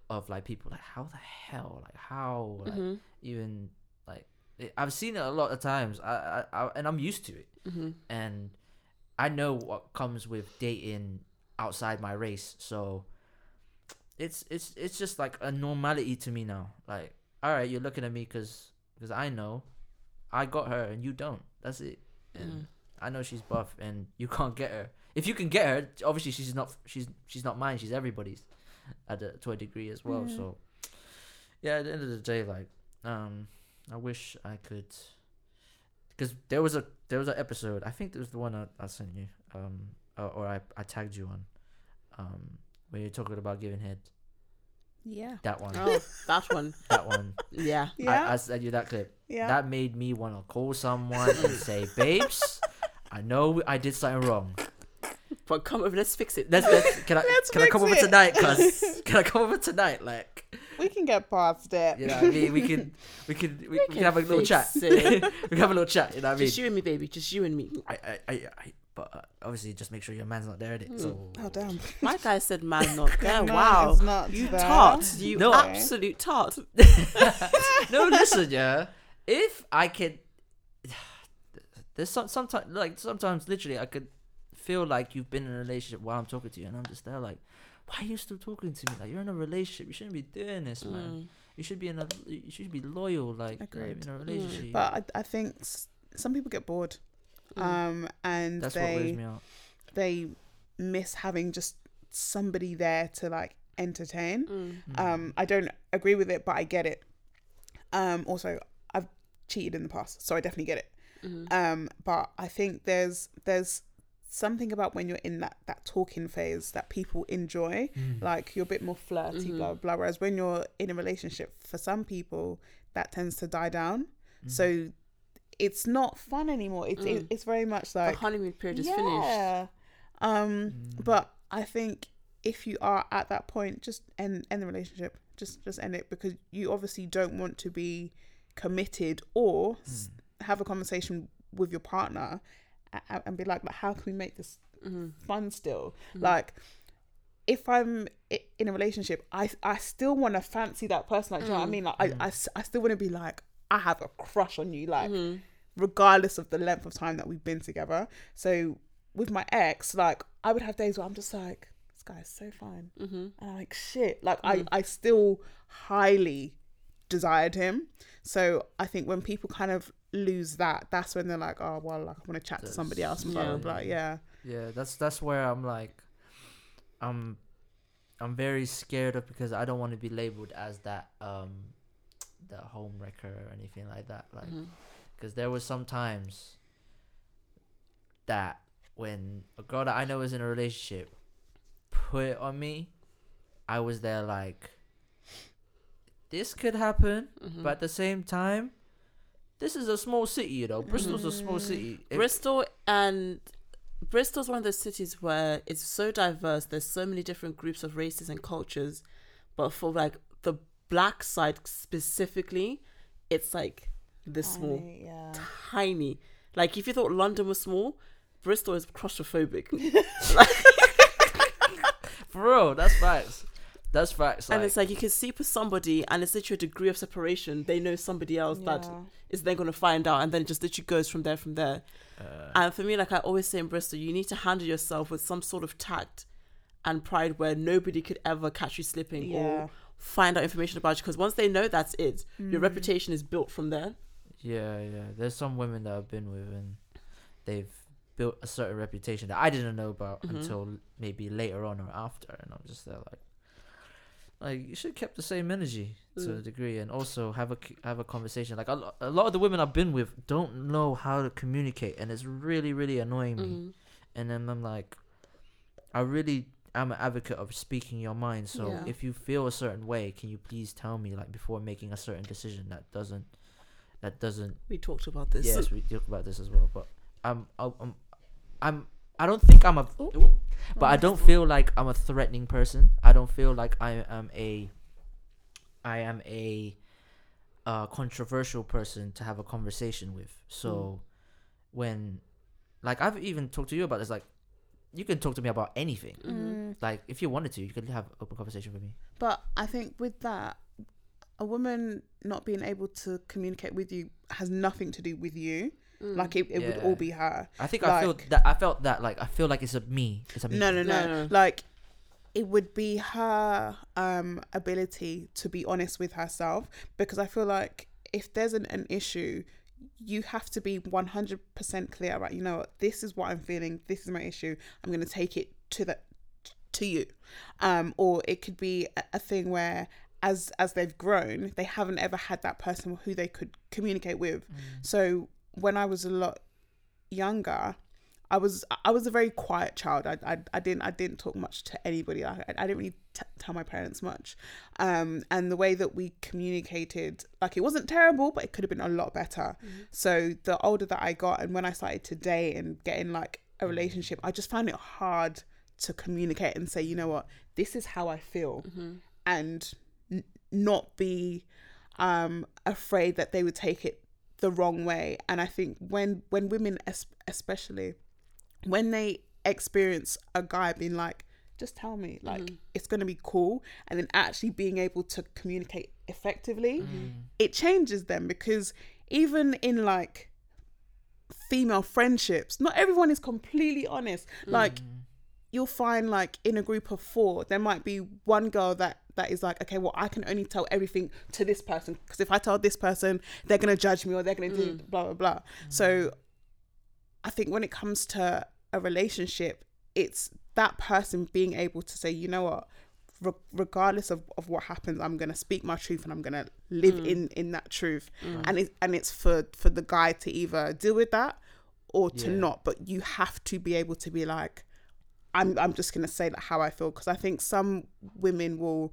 of like people like how the hell like how like, hmm even like it- i've seen it a lot of times I, I, I and i'm used to it. Hmm and i know what comes with dating outside my race so it's it's it's just like a normality to me now. Like all right you're looking at me because because i know i got her and you don't. That's it. And Mhm. I know she's buff and you can't get her if you can get her obviously she's not she's she's not mine she's everybody's at a, to a degree as well Yeah. so yeah at the end of the day like um i wish i could because there was a there was an episode i think it was the one i, I sent you um or, or I, I tagged you on um where you're talking about giving head Yeah. that one Oh, that one. that one Yeah. Yeah. I, I sent you that clip yeah. that made me want to call someone and say babes i know i did something wrong But come over, let's fix it. let's, let's can i Let's can i come fix over it. tonight cuz can i come over tonight like we can get past it. you know what i mean we can we can we, we can have a little fix chat it. we can have a little chat you know what i mean Just you and me, baby. Just you and me. I, I, I, I, but uh, obviously, just make sure your man's not there, innit? So, Oh damn. My guy said, "Man, not there." No, wow, it's not you there. tart. You No. absolute tart. no, listen, yeah. If I could, there's some sometimes like sometimes literally I could feel like you've been in a relationship while I'm talking to you, and I'm just there like, why are you still talking to me? Like you're in a relationship, you shouldn't be doing this, man. Mm. You should be in a, you should be loyal, like Agreed. in a relationship. But I, I think s- some people get bored, Mm. um, and That's what wears they me out. they miss having just somebody there to like entertain. Mm. Um, I don't agree with it, but I get it. Um, also, I've cheated in the past, so I definitely get it. Mhm. Um, but I think there's there's something about when you're in that that talking phase that people enjoy Mm. like you're a bit more flirty Mhm. blah blah whereas when you're in a relationship for some people that tends to die down Mm. so it's not fun anymore it's it, Mm. it's very much like the like honeymoon period is finished. yeah. um Mm. but i think if you are at that point just end end the relationship just just end it because you obviously don't want to be committed or s Mm. Have a conversation with your partner and, and be like, like how can we make this Mhm. fun still Mhm. like if i'm in a relationship i i still want to fancy that person like do you know what i Mm. mean like I, Mm. I s- I still want to be like i have a crush on you like Mhm. regardless of the length of time that we've been together so with my ex like i would have days where i'm just like this guy is so fine Mhm. and i'm like shit like Mm. i i still highly desired him so i think when people kind of lose that that's when they're like oh well like i want to chat to somebody else and blah blah Yeah. blah yeah Yeah, that's that's where I'm like, I'm, I'm very scared of because I don't want to be labeled as that um, the home wrecker or anything like that. Like, because there was some times that when a girl that I know is in a relationship put it on me, I was there like, this could happen, Mhm. but at the same time, this is a small city, you know. Bristol's a small Mm. city. If- Bristol and Bristol's one of those cities where it's so diverse. There's so many different groups of races and cultures, but for like the black side specifically, it's like this small, Tiny, yeah tiny. Like if you thought London was small, Bristol is claustrophobic. For real, that's facts. That's facts. and it's like you can sleep with somebody, and it's literally a degree of separation. They know somebody else that Yeah. is then going to find out, and then it just literally goes from there. From there, uh, And for me, like I always say in Bristol, you need to handle yourself with some sort of tact and pride where nobody could ever catch you slipping yeah or find out information about you. Because once they know, that's it. Your Mm. reputation is built from there. yeah, yeah. There's some women that I've been with, and they've built a certain reputation that I didn't know about Mhm. until maybe later on or after, and I'm just there like, like you should have kept the same energy to a Mm. degree, and also have a have a conversation. Like a, a lot of the women I've been with don't know how to communicate, and it's really really annoying me. Mhm. and then I'm like, I really am an advocate of speaking your mind. So Yeah. if you feel a certain way, can you please tell me like before making a certain decision that doesn't, that doesn't. We talked about this. Yes, we talked about this as well. But I'm, I'm, I'm I don't think I'm a, but I don't feel like I'm a threatening person. I don't feel like I am a, I am a, uh, controversial person to have a conversation with. So, when, like I've even talked to you about this, like, you can talk to me about anything. Mm. Like if you wanted to, you could have open conversation with me. But I think with that, a woman not being able to communicate with you has nothing to do with you. Mm. Like it, it would all be her. I think I feel that I felt that like I feel like it's a me. It's a me. No, no, no, No, no. Like it would be her um ability to be honest with herself because I feel like if there's an, an issue, you have to be 100% clear about, you know what, this is what I'm feeling, this is my issue. I'm going to take it to the to you. Um or it could be a, a thing where as as they've grown, they haven't ever had that person who they could communicate with. So when I was a lot younger, I was I was a very quiet child. I I, I didn't I didn't talk much to anybody. I, I didn't really t- tell my parents much. Um, and the way that we communicated, like it wasn't terrible, but it could have been a lot better. So the older that I got, and when I started to date and getting like a relationship, I just found it hard to communicate and say, you know what, this is how I feel, and n- not be um afraid that they would take it the wrong way. And i think when when women especially when they experience a guy being like just tell me like mm-hmm. it's going to be cool and then actually being able to communicate effectively mm-hmm. it changes them because even in like female friendships not everyone is completely honest. Like mm-hmm. you'll find like in a group of four there might be one girl that that is like okay well i can only tell everything to this person because if i tell this person they're going to judge me or they're going to do mm. blah blah blah. Mm. So i think when it comes to a relationship it's that person being able to say you know what? Re- regardless of, of what happens i'm going to speak my truth and i'm going to live mm. in in that truth. And it's and it's for for the guy to either deal with that or to Yeah. not, but you have to be able to be like, I'm I'm just gonna say that how I feel because I think some women will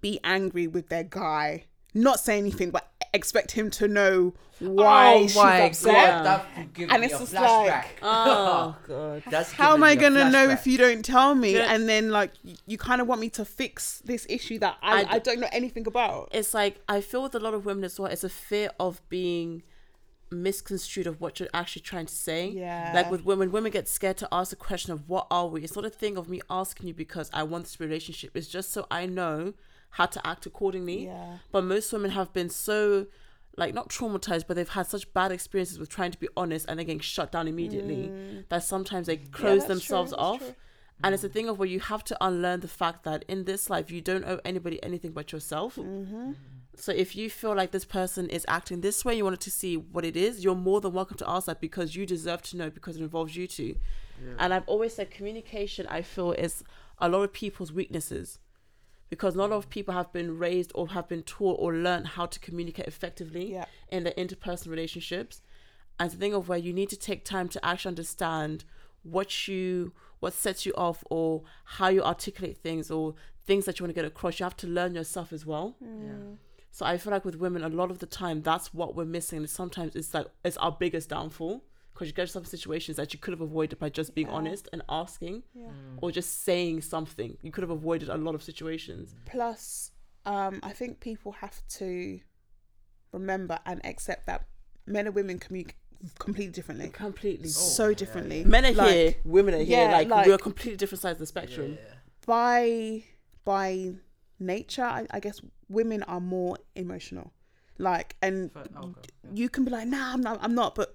be angry with their guy, not say anything, but expect him to know oh why oh she's upset. god, that give And me it's a just flashback. like- Oh god. That's How am I gonna know if you don't tell me? Yeah. And then like y- you kind of want me to fix this issue that I don't know anything about. It's like I feel with a lot of women as well. It's a fear of being misconstrued of what you're actually trying to say. Yeah. Like with women, women get scared to ask the question of what are we. It's not a thing of me asking you because I want this relationship. It's just so I know how to act accordingly. Yeah. But most women have been so like not traumatized, but they've had such bad experiences with trying to be honest and they're getting shut down immediately that sometimes they close Mm. true, themselves off. true. And it's a thing of where you have to unlearn the fact that in this life you don't owe anybody anything but yourself. Mm-hmm. So if you feel like this person is acting this way, you wanted to see what it is, you're more than welcome to ask that because you deserve to know because it involves you too. And I've always said communication, I feel, is a lot of people's weaknesses. Because not a lot of people have been raised or have been taught or learned how to communicate effectively Yeah. in their interpersonal relationships. And it's a thing of where you need to take time to actually understand what you what sets you off or how you articulate things or things that you want to get across. You have to learn yourself as well. Mm. So I feel like with women, a lot of the time, that's what we're missing. And sometimes it's like it's our biggest downfall because you get yourself some situations that you could have avoided by just being Yeah. honest and asking, Yeah. or just saying something. You could have avoided a lot of situations. Plus, um, I think people have to remember and accept that men and women communicate completely differently, Completely. so differently. Men are Like, here, women are here. yeah, like, like- we're completely different sides of the spectrum. by by nature, I, I guess women are more emotional. Like, and But- okay, yeah. you can be like, nah, I'm not, I'm not, but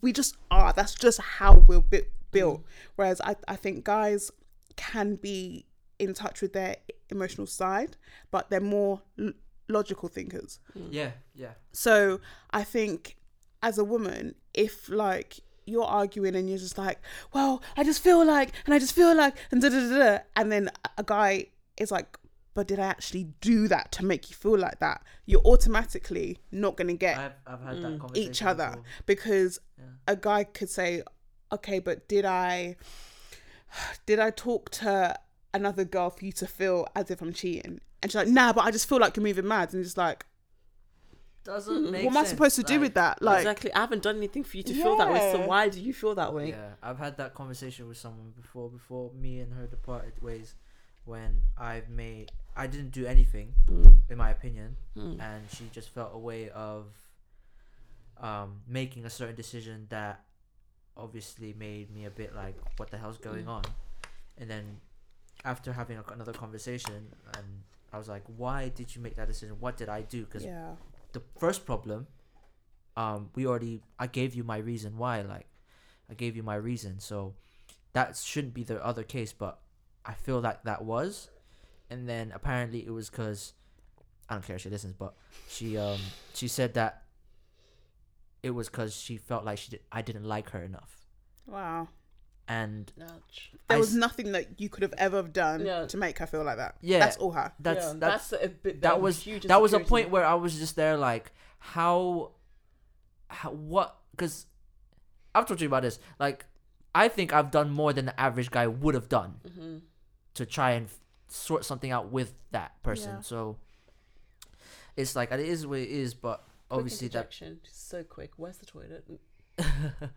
we just are. That's just how we're bi- built. Whereas I, I think guys can be in touch with their emotional side, but they're more l- logical thinkers. Mm. Yeah, yeah. So I think as a woman, if like you're arguing and you're just like, well, I just feel like, and I just feel like, and da da da, da, and then a guy is like, but did I actually do that to make you feel like that? You're automatically not gonna get I've I've had Mm. that conversation each other before. because Yeah. a guy could say, okay, but did I, did I talk to another girl for you to feel as if I'm cheating? And she's like, nah, but I just feel like you're moving mad, and it's like, Doesn't make what am I supposed to do with that? Like, exactly. I haven't done anything for you to feel that way. So why do you feel that way? Yeah, I've had that conversation with someone before. Before me and her departed ways, when I've made I didn't do anything Mm. in my opinion, Mm. and she just felt a way of um, making a certain decision that obviously made me a bit like, what the hell's going Mm. on? And then after having a, another conversation, and I was like, why did you make that decision? What did I do? Because yeah, the first problem, um, we already I gave you my reason why. Like, I gave you my reason, so that shouldn't be the other case. But I feel like that was, and then apparently it was because I don't care if she listens, but she um she said that it was because she felt like she did, I didn't like her enough, wow. and Ouch. There I was s- nothing that you could have ever done Yeah. to make her feel like that. Yeah. that's all her. that's Yeah, that's a bit, that a was huge that was a insecurity. point where I was just there like how how what because I've told you about this like I think I've done more than the average guy would have done Mhm. To try and sort something out with that person Yeah. so it's like it is what it is but Quick obviously that interjection, so quick. Where's the toilet?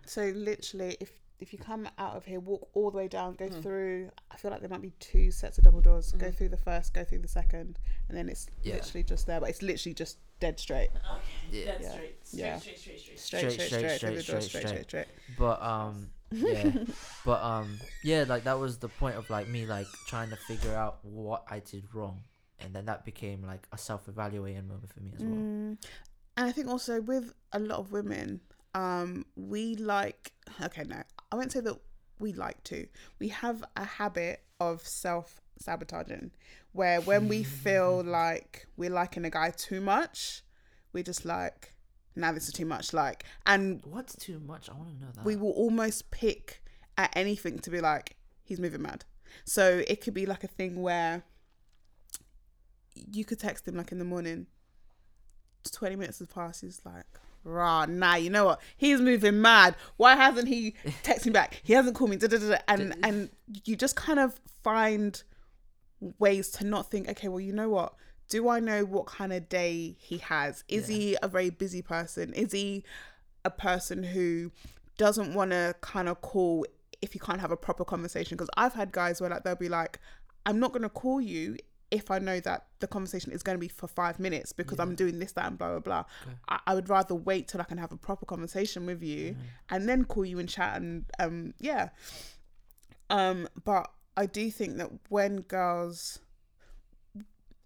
So literally, if if you come out of here, walk all the way down, go Mm. through. I feel like there might be two sets of double doors. Go Mhm. through the first, go through the second, and then it's Yeah. literally just there. But it's literally just dead straight, Okay, Yeah. Dead Yeah. straight. Straight, Yeah. straight, straight, straight. straight, Straight, straight, straight, straight, straight, through the door, straight, straight, straight, straight. but um yeah but um yeah like that was the point of like me like trying to figure out what I did wrong and then that became like a self-evaluating moment for me as well Mm. And I think also with a lot of women, um, we like okay, no, I won't say that we like to. We have a habit of self sabotaging where when we feel like we're liking a guy too much, we're just like, now this is too much. Like, and What's too much? I want to know that. we will almost pick at anything to be like, he's moving mad. So it could be like a thing where you could text him like in the morning, 20 minutes has passed, he's like, rah, nah, you know what? He's moving mad. Why hasn't he texted me back? He hasn't called me. Da, da, da. And and you just kind of find ways to not think, okay, well, you know what? Do I know what kind of day he has? Is he a very busy person? Is he a person who doesn't want to kind of call if you can't have a proper conversation? Because I've had guys where like they'll be like, I'm not going to call you if I know that the conversation is going to be for five minutes because I'm doing this, that, and blah, blah, blah. I, I would rather wait till I can have a proper conversation with you and then call you and chat and, um, yeah. Um, but I do think that when girls,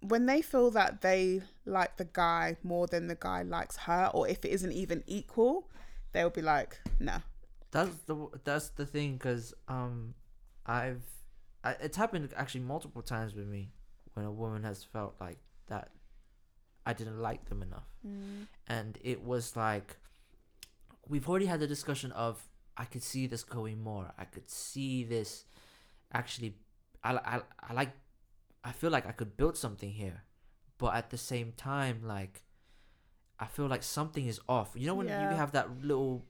when they feel that they like the guy more than the guy likes her, or if it isn't even equal, they'll be like, nah. That's the that's the thing, cause um, I've I, it's happened actually multiple times with me when a woman has felt like that I didn't like them enough, and it was like we've already had the discussion of I could see this going more. I could see this actually. I I I like. I feel like I could build something here, but at the same time, like I feel like something is off. You know when Yeah. you have that little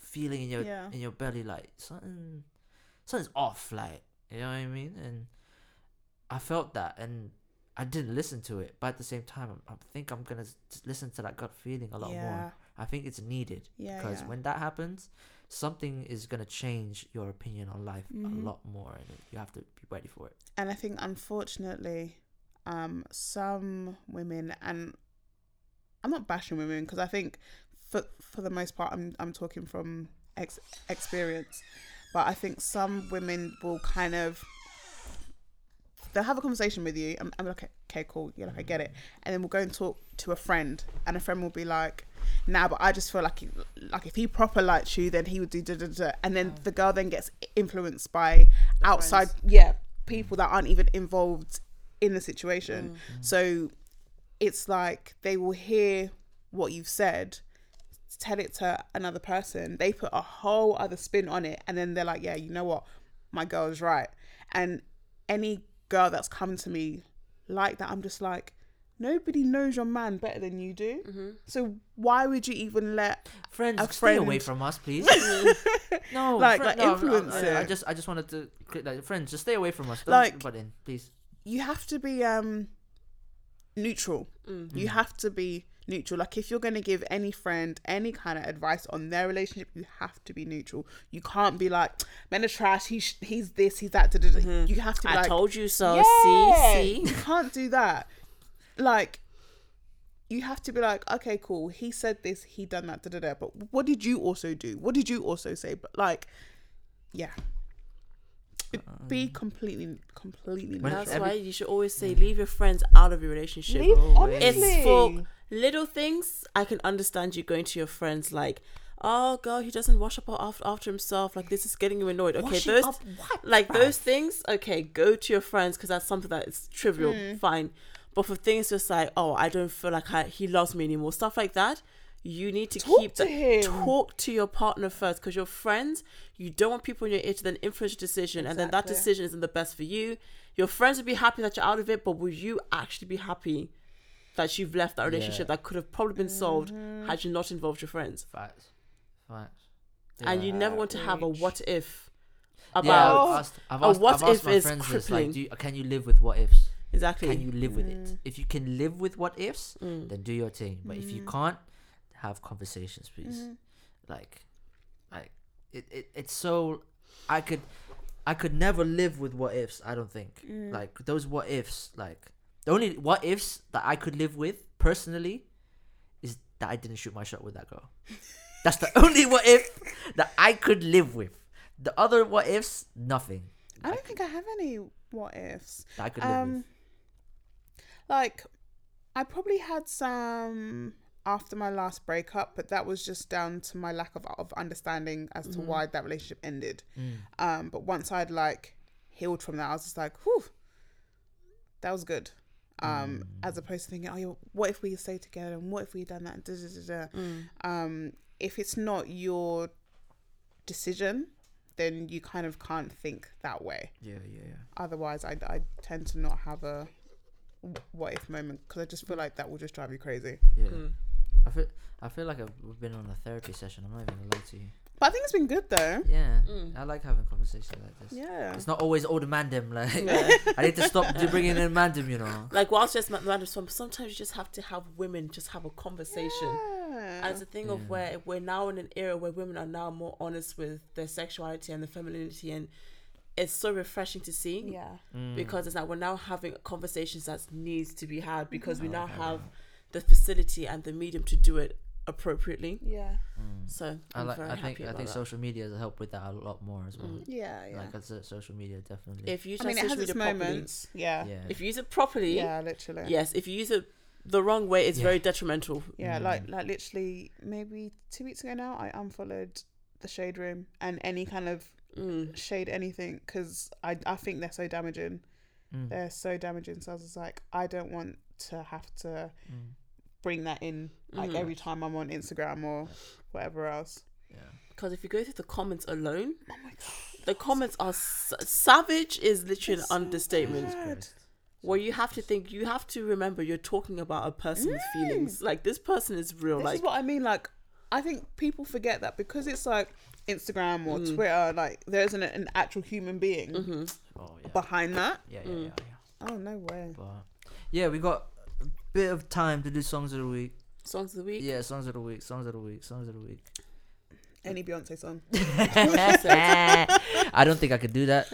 feeling in your Yeah. in your belly, like something, something's off. Like you know what I mean? And I felt that, and I didn't listen to it. But at the same time, I, I think I'm gonna listen to that gut feeling a lot yeah. more. I think it's needed Yeah. because when that happens, something is gonna change your opinion on life Mhm. a lot more, and you have to be ready for it. and I think unfortunately, um, some women and I'm not bashing women because I think for for the most part I'm I'm talking from ex- experience, but I think some women will kind of they'll have a conversation with you. I'm, I'm like, okay, cool, yeah, like I get it, and then we'll go and talk to a friend, and a friend will be like, nah, but I just feel like he, like if he proper liked you, then he would do da da da, and then the girl then gets influenced by outside, yeah, people that aren't even involved in the situation. Mm. So it's like they will hear what you've said, tell it to another person. They put a whole other spin on it, and then they're like, "Yeah, you know what, my girl's right." And any girl that's come to me like that, I'm just like, nobody knows your man better than you do. Mm-hmm. So why would you even let? Friends, A stay away from us, please. Mm-hmm. no, Like- friend- like no, influence I, I, I just, I just wanted to, click like, friends, just stay away from us. Don't Like- butt in, please. You have to be um neutral. Mm. You mm. have to be neutral. Like if you're going to give any friend any kind of advice on their relationship, you have to be neutral. You can't be like, "Men are trash. He's he's this. He's that." da." Mm-hmm. You have to. Be I like, told you so. Yeah, See, you can't do that. Like, you have to be like, okay, cool. He said this. He done that. Da da da. But what did you also do? What did you also say? But like, yeah. Be completely, completely When. That's every- why you should always say leave your friends out of your relationship. Leave- It's for little things. I can understand you going to your friends like, "Oh, girl, he doesn't wash up after after himself. Like this is getting you annoyed." Okay, Washing those what, like bruv? those things. Okay, go to your friends because that's something that is trivial. Hmm. Fine, but for things just like, "Oh, I don't feel like I, he loves me anymore," stuff like that. You need to Talk keep to that. him. Talk to your partner first, because your friends. You don't want people in your ear to then influence your decision, and then that decision isn't the best for you. Your friends would be happy that you're out of it, but will you actually be happy that you've left that relationship Yeah. that could have probably been solved Mm-hmm. had you not involved your friends? Facts, facts. And you never want to have a what if Yeah, about I've asked, I've a what I've asked if my is friends this, crippling. like, do you, can you live with what ifs? exactly. Can you live with Mm. it? If you can live with what ifs, Mm. then do your thing. But if you can't, have conversations, please. Mm-hmm. Like, like it, it, it's so. I could, I could never live with what ifs. I don't think. Mm. Like those what ifs. Like the only what ifs that I could live with personally is that I didn't shoot my shot with that girl. That's the only what if that I could live with. The other what ifs, nothing. I don't think I have any what ifs. That I could live Um, with. like I probably had some after my last breakup, but that was just down to my lack of of understanding as to why that relationship ended. Mm. Um, but once I'd like healed from that, I was just like, whew, that was good. Um, as opposed to thinking, oh, yeah, what if we stay together and what if we done that? Da, da, da, da. Mm. Um, if it's not your decision, then you kind of can't think that way. Yeah, yeah, yeah. Otherwise, I, I tend to not have a what if moment because I just feel like that will just drive you crazy. Yeah. I feel I feel like I've we've been on a therapy session. I'm not even gonna lie to you. But I think it's been good though. Yeah, Mm. I like having conversations like this. Yeah. It's not always all the mandem. Like Yeah. I need to stop do- bringing in mandem. You know. Like whilst just random song, sometimes you just have to have women just have a conversation. Yeah. And it's a thing Yeah. of where we're now in an era where women are now more honest with their sexuality and their femininity, and it's so refreshing to see. yeah. Mm. Because it's like we're now having conversations that needs to be had because we now Okay. have the facility and the medium to do it appropriately. Yeah. Mm. So I I'm like. very I think. I think that. social media has helped with that a lot more as well. Mm. Yeah. Yeah. Like I social media definitely. If you use I mean, it has its media properly, moments. Yeah. yeah. if you use it properly, Yeah. Literally. yes. If you use it the wrong way, it's Yeah. very detrimental. Yeah, Mm. like like literally maybe two weeks ago now, I unfollowed the shade room and any kind of Mm. shade anything because I I think they're so damaging. Mm. They're so damaging. So I was like, I don't want to have to Mm. Bring that in like Mhm. every time I'm on Instagram or whatever else. Yeah. Because if you go through the comments alone, Oh my god, the comments are s- savage. Is literally It's an so understatement. bad. Where you have to think, you have to remember, you're talking about a person's with feelings. Like this person is real. This like is what I mean. Like, I think people forget that because it's like Instagram or Mm. Twitter, like there isn't an actual human being hmm Oh yeah. behind that. yeah, yeah, Mm. yeah, yeah. Oh no way. But yeah, we got a bit of time to do songs of the week. songs of the week. Yeah, songs of the week, songs of the week, songs of the week. Any Beyonce song. I don't think I could do that.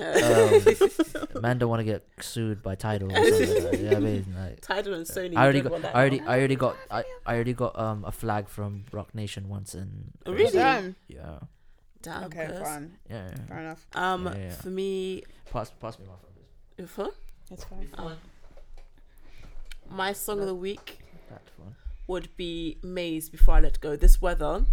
Um, man, don't want to get sued by Tidal. Or something like that. Yeah, I mean, like, Tidal and Sony. I already got, I already, now. I already got, I, I already got um a flag from Roc Nation once, and Oh, really? Damn. yeah, Damn. Okay, cuz. fine. yeah. yeah. Fair enough. Um, Yeah, yeah. for me, Pass, pass me my phone. please. for It's fine. um, my song of the week would be Maze Before I Let Go. This weather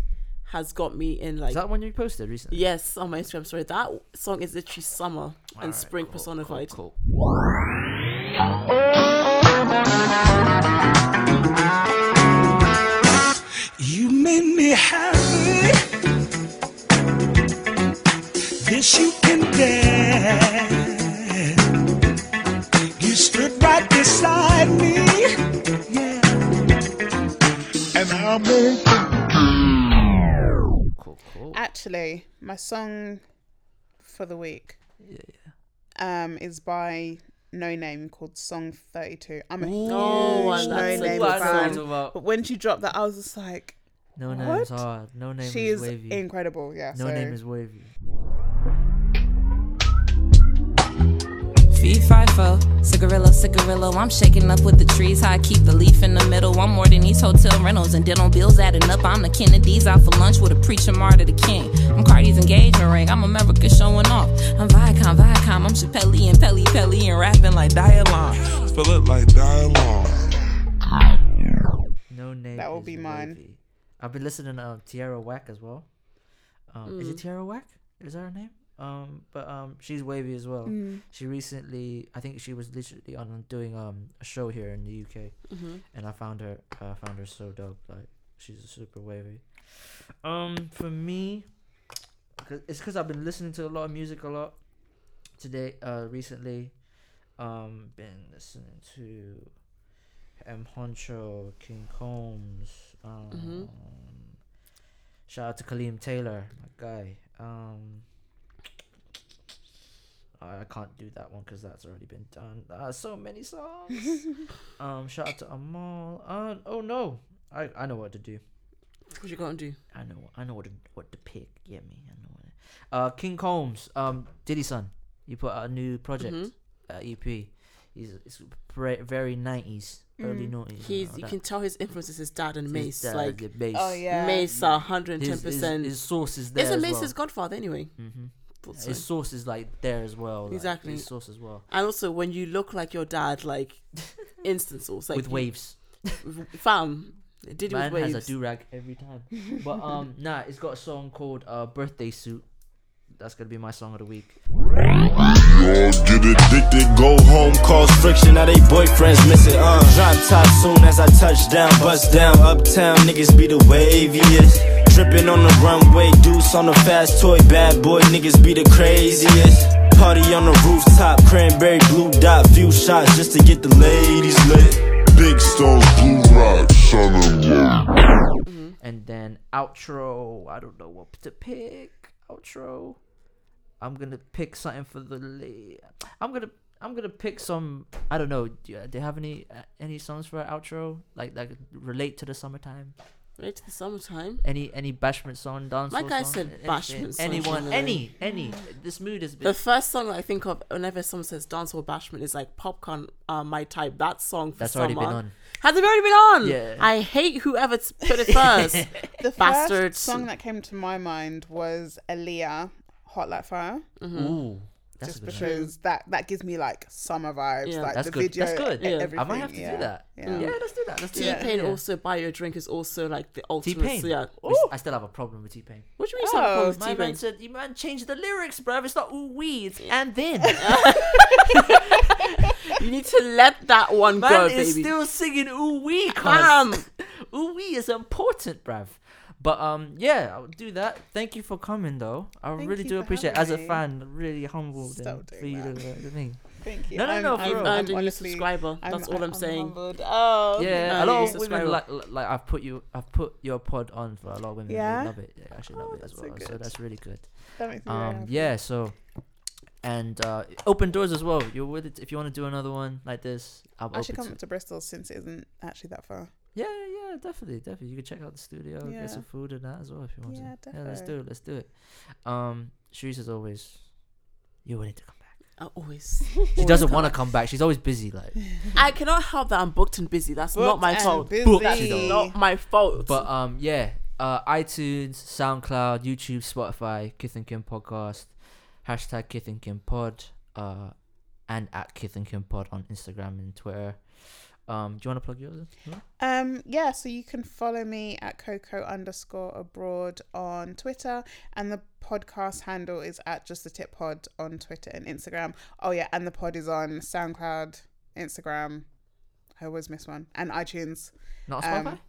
has got me in like Is that one you posted recently? yes on my Instagram story. That song is literally summer and Alright, spring cool, personified. Cool, cool. You made me happy. This you Cool, cool. Actually, my song for the week Yeah, yeah. um is by Noname called Song Thirty Two. I'm a Oh, huge and Noname good What I'm fan. But when she dropped that, I was just like, No What? name's hard. Noname she is is wavy. incredible. Yeah. no so name is wavy. Fee fi fo, cigarillo, cigarillo. I'm shaking up with the trees. How I keep the leaf in the middle. I'm more than these hotel rentals and dental bills adding up. I'm the Kennedys out for lunch with a preacher martyr the king. I'm Cardi's engagement ring. I'm America showing off. I'm Viacom, Viacom. I'm Chappelle and Pelly Pelly and rapping like Dialon. Spell it like dialogue. Noname. That will be mine. wavy. I've been listening to um, Tierra Whack as well. Um, Is it Tierra Whack? Is that her name? Um, but um, she's wavy as well. Mm. She recently, I think she was literally on doing um a show here in the UK, hmm and I found her, I found her so dope. Like she's super wavy. Um, for me, 'cause- it's because I've been listening to a lot of music a lot today. Uh, recently, um, been listening to M Huncho, King Combs. Um, Mhm. shout out to Kaleem Taylor, my guy. Um. I I can't do that one because that's already been done. Uh, so many songs. um, shout out to Amal. Uh, oh no, I I know what to do. What you gonna do? I know I know what to, what to pick. Get me? I know what. Uh, King Combs. Um, Diddy son. You put out a new project. Mhm. Uh, EP. He's it's pre- very nineties, early Mm. nineties. He's you can tell his influence is his dad and Mase. like Oh yeah. Mase, are hundred and ten His, his, percent. his source is there. Isn't as Mase well. his godfather anyway? hmm Thought. His source is like there as well. like, Exactly. His source as well. And also, when you look like your dad, like instant source, like with you- waves. fam, did it Man with has waves. a do rag every time. but um, nah, it's got a song called uh, "Birthday Suit." That's gonna be my song of the week. Get addicted, go home, cause friction. Now they boyfriends miss it. Uh, drop top soon as I touch down, bust down. Uptown niggas be the waviest. Dripping on the runway, deuce on the fast toy. Bad boy niggas be the craziest. Party on the rooftop, cranberry blue dot, few shots just to get the ladies lit. big stones, blue rock, shining bright. And then outro. I don't know what to pick. Outro. I'm gonna pick something for the late. I'm gonna I'm gonna pick some. I don't know. Do you, do you have any uh, any songs for our outro like that relate to the summertime? Right to the summertime. Any any bashment song, dance? Or bash? Like I said, anything? bashment song Anyone, any any. This mood is. The first song I think of whenever someone says dancehall bashment is like Popcaan. Uh, my type. That song for That's summer. already been on. Has it already been on? Yeah. I hate whoever put it first. The Bastards. first song that came to my mind was Aaliyah, Hot Like Fire. Ooh, that's just a good one. because that that gives me like summer vibes, Yeah. like That's the good. video, That's good. Yeah. I everything. I might have to yeah. do that. Yeah. Yeah. let's do that. Let's do T that. Pain yeah. also buy your drink is also like the T ultimate. Pain. So yeah. I still have a problem with T Pain. What do you mean? Oh, Oh, with My T man Pain? said, "You man changed the lyrics, bruv. It's not ooh wee, it's and then." You need to let that one Man go, is baby. still singing ooh wee, Damn. cuz. ooh wee is important, bruv. But um, yeah, I'll do that. Thank you for coming, though. I Thank really do appreciate. it. As a fan, really humbled Stop and doing for you to that. the thing. Thank you. No, no, no, for I'm, Earned I'm a new honestly, subscriber. That's all I'm saying. humbled. Oh, Yeah, no, a lot you of subscribe. women like like I've put you I've put your pod on for a lot of women. Yeah? they love it. They actually love Oh, it as that's so well. So that's really good. that makes me very Um, yeah. So, and uh, open doors as well. You're with it if you want to do another one like this. I'm I should come to up to Bristol since it isn't actually that far. Yeah, yeah, yeah, definitely, definitely. You can check out the studio, Yeah. get some food and that as well if you want Yeah, to. Yeah, let's do it. Let's do it. Um, Sharice as always, you're willing to come back. I always. She doesn't want to come back. She's always busy. Like, I cannot help that I'm booked and busy. That's not my fault. busy. That's not my fault. but um, yeah. Uh, iTunes, SoundCloud, YouTube, Spotify, Kith and Kim podcast, hashtag Kith and Kim pod, uh, and at Kith and Kim pod on Instagram and Twitter. Um, do you want to plug yours? No? Um, yeah, so you can follow me at Coco underscore abroad on Twitter, and the podcast handle is at just the tip pod on Twitter and Instagram. Oh yeah, and the pod is on SoundCloud, Instagram. I always miss one, and iTunes, Not Spotify. um,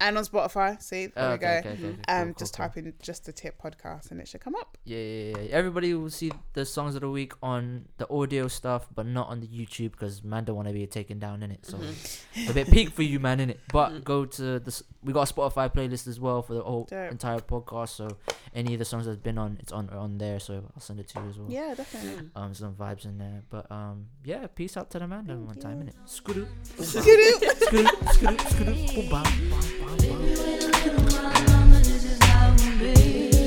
and on Spotify. See, there Oh, we okay, go. okay, okay, Um, cool, just cool, cool. type in just the tip podcast, and it should come up. Yeah, yeah, yeah. Everybody will see the songs of the week on the audio stuff, but not on the YouTube because man don't want to be taken down in it. So Mm-hmm. a bit peak for you, man, in it. But go to the we got a Spotify playlist as well for the whole Dope. entire podcast. So any of the songs that's been on, it's on on there. So I'll send it to you as well. Yeah, definitely. Um, some vibes in there. But um, yeah. Peace out to the man one time, Baby, wait a little while longer, this is how it will be.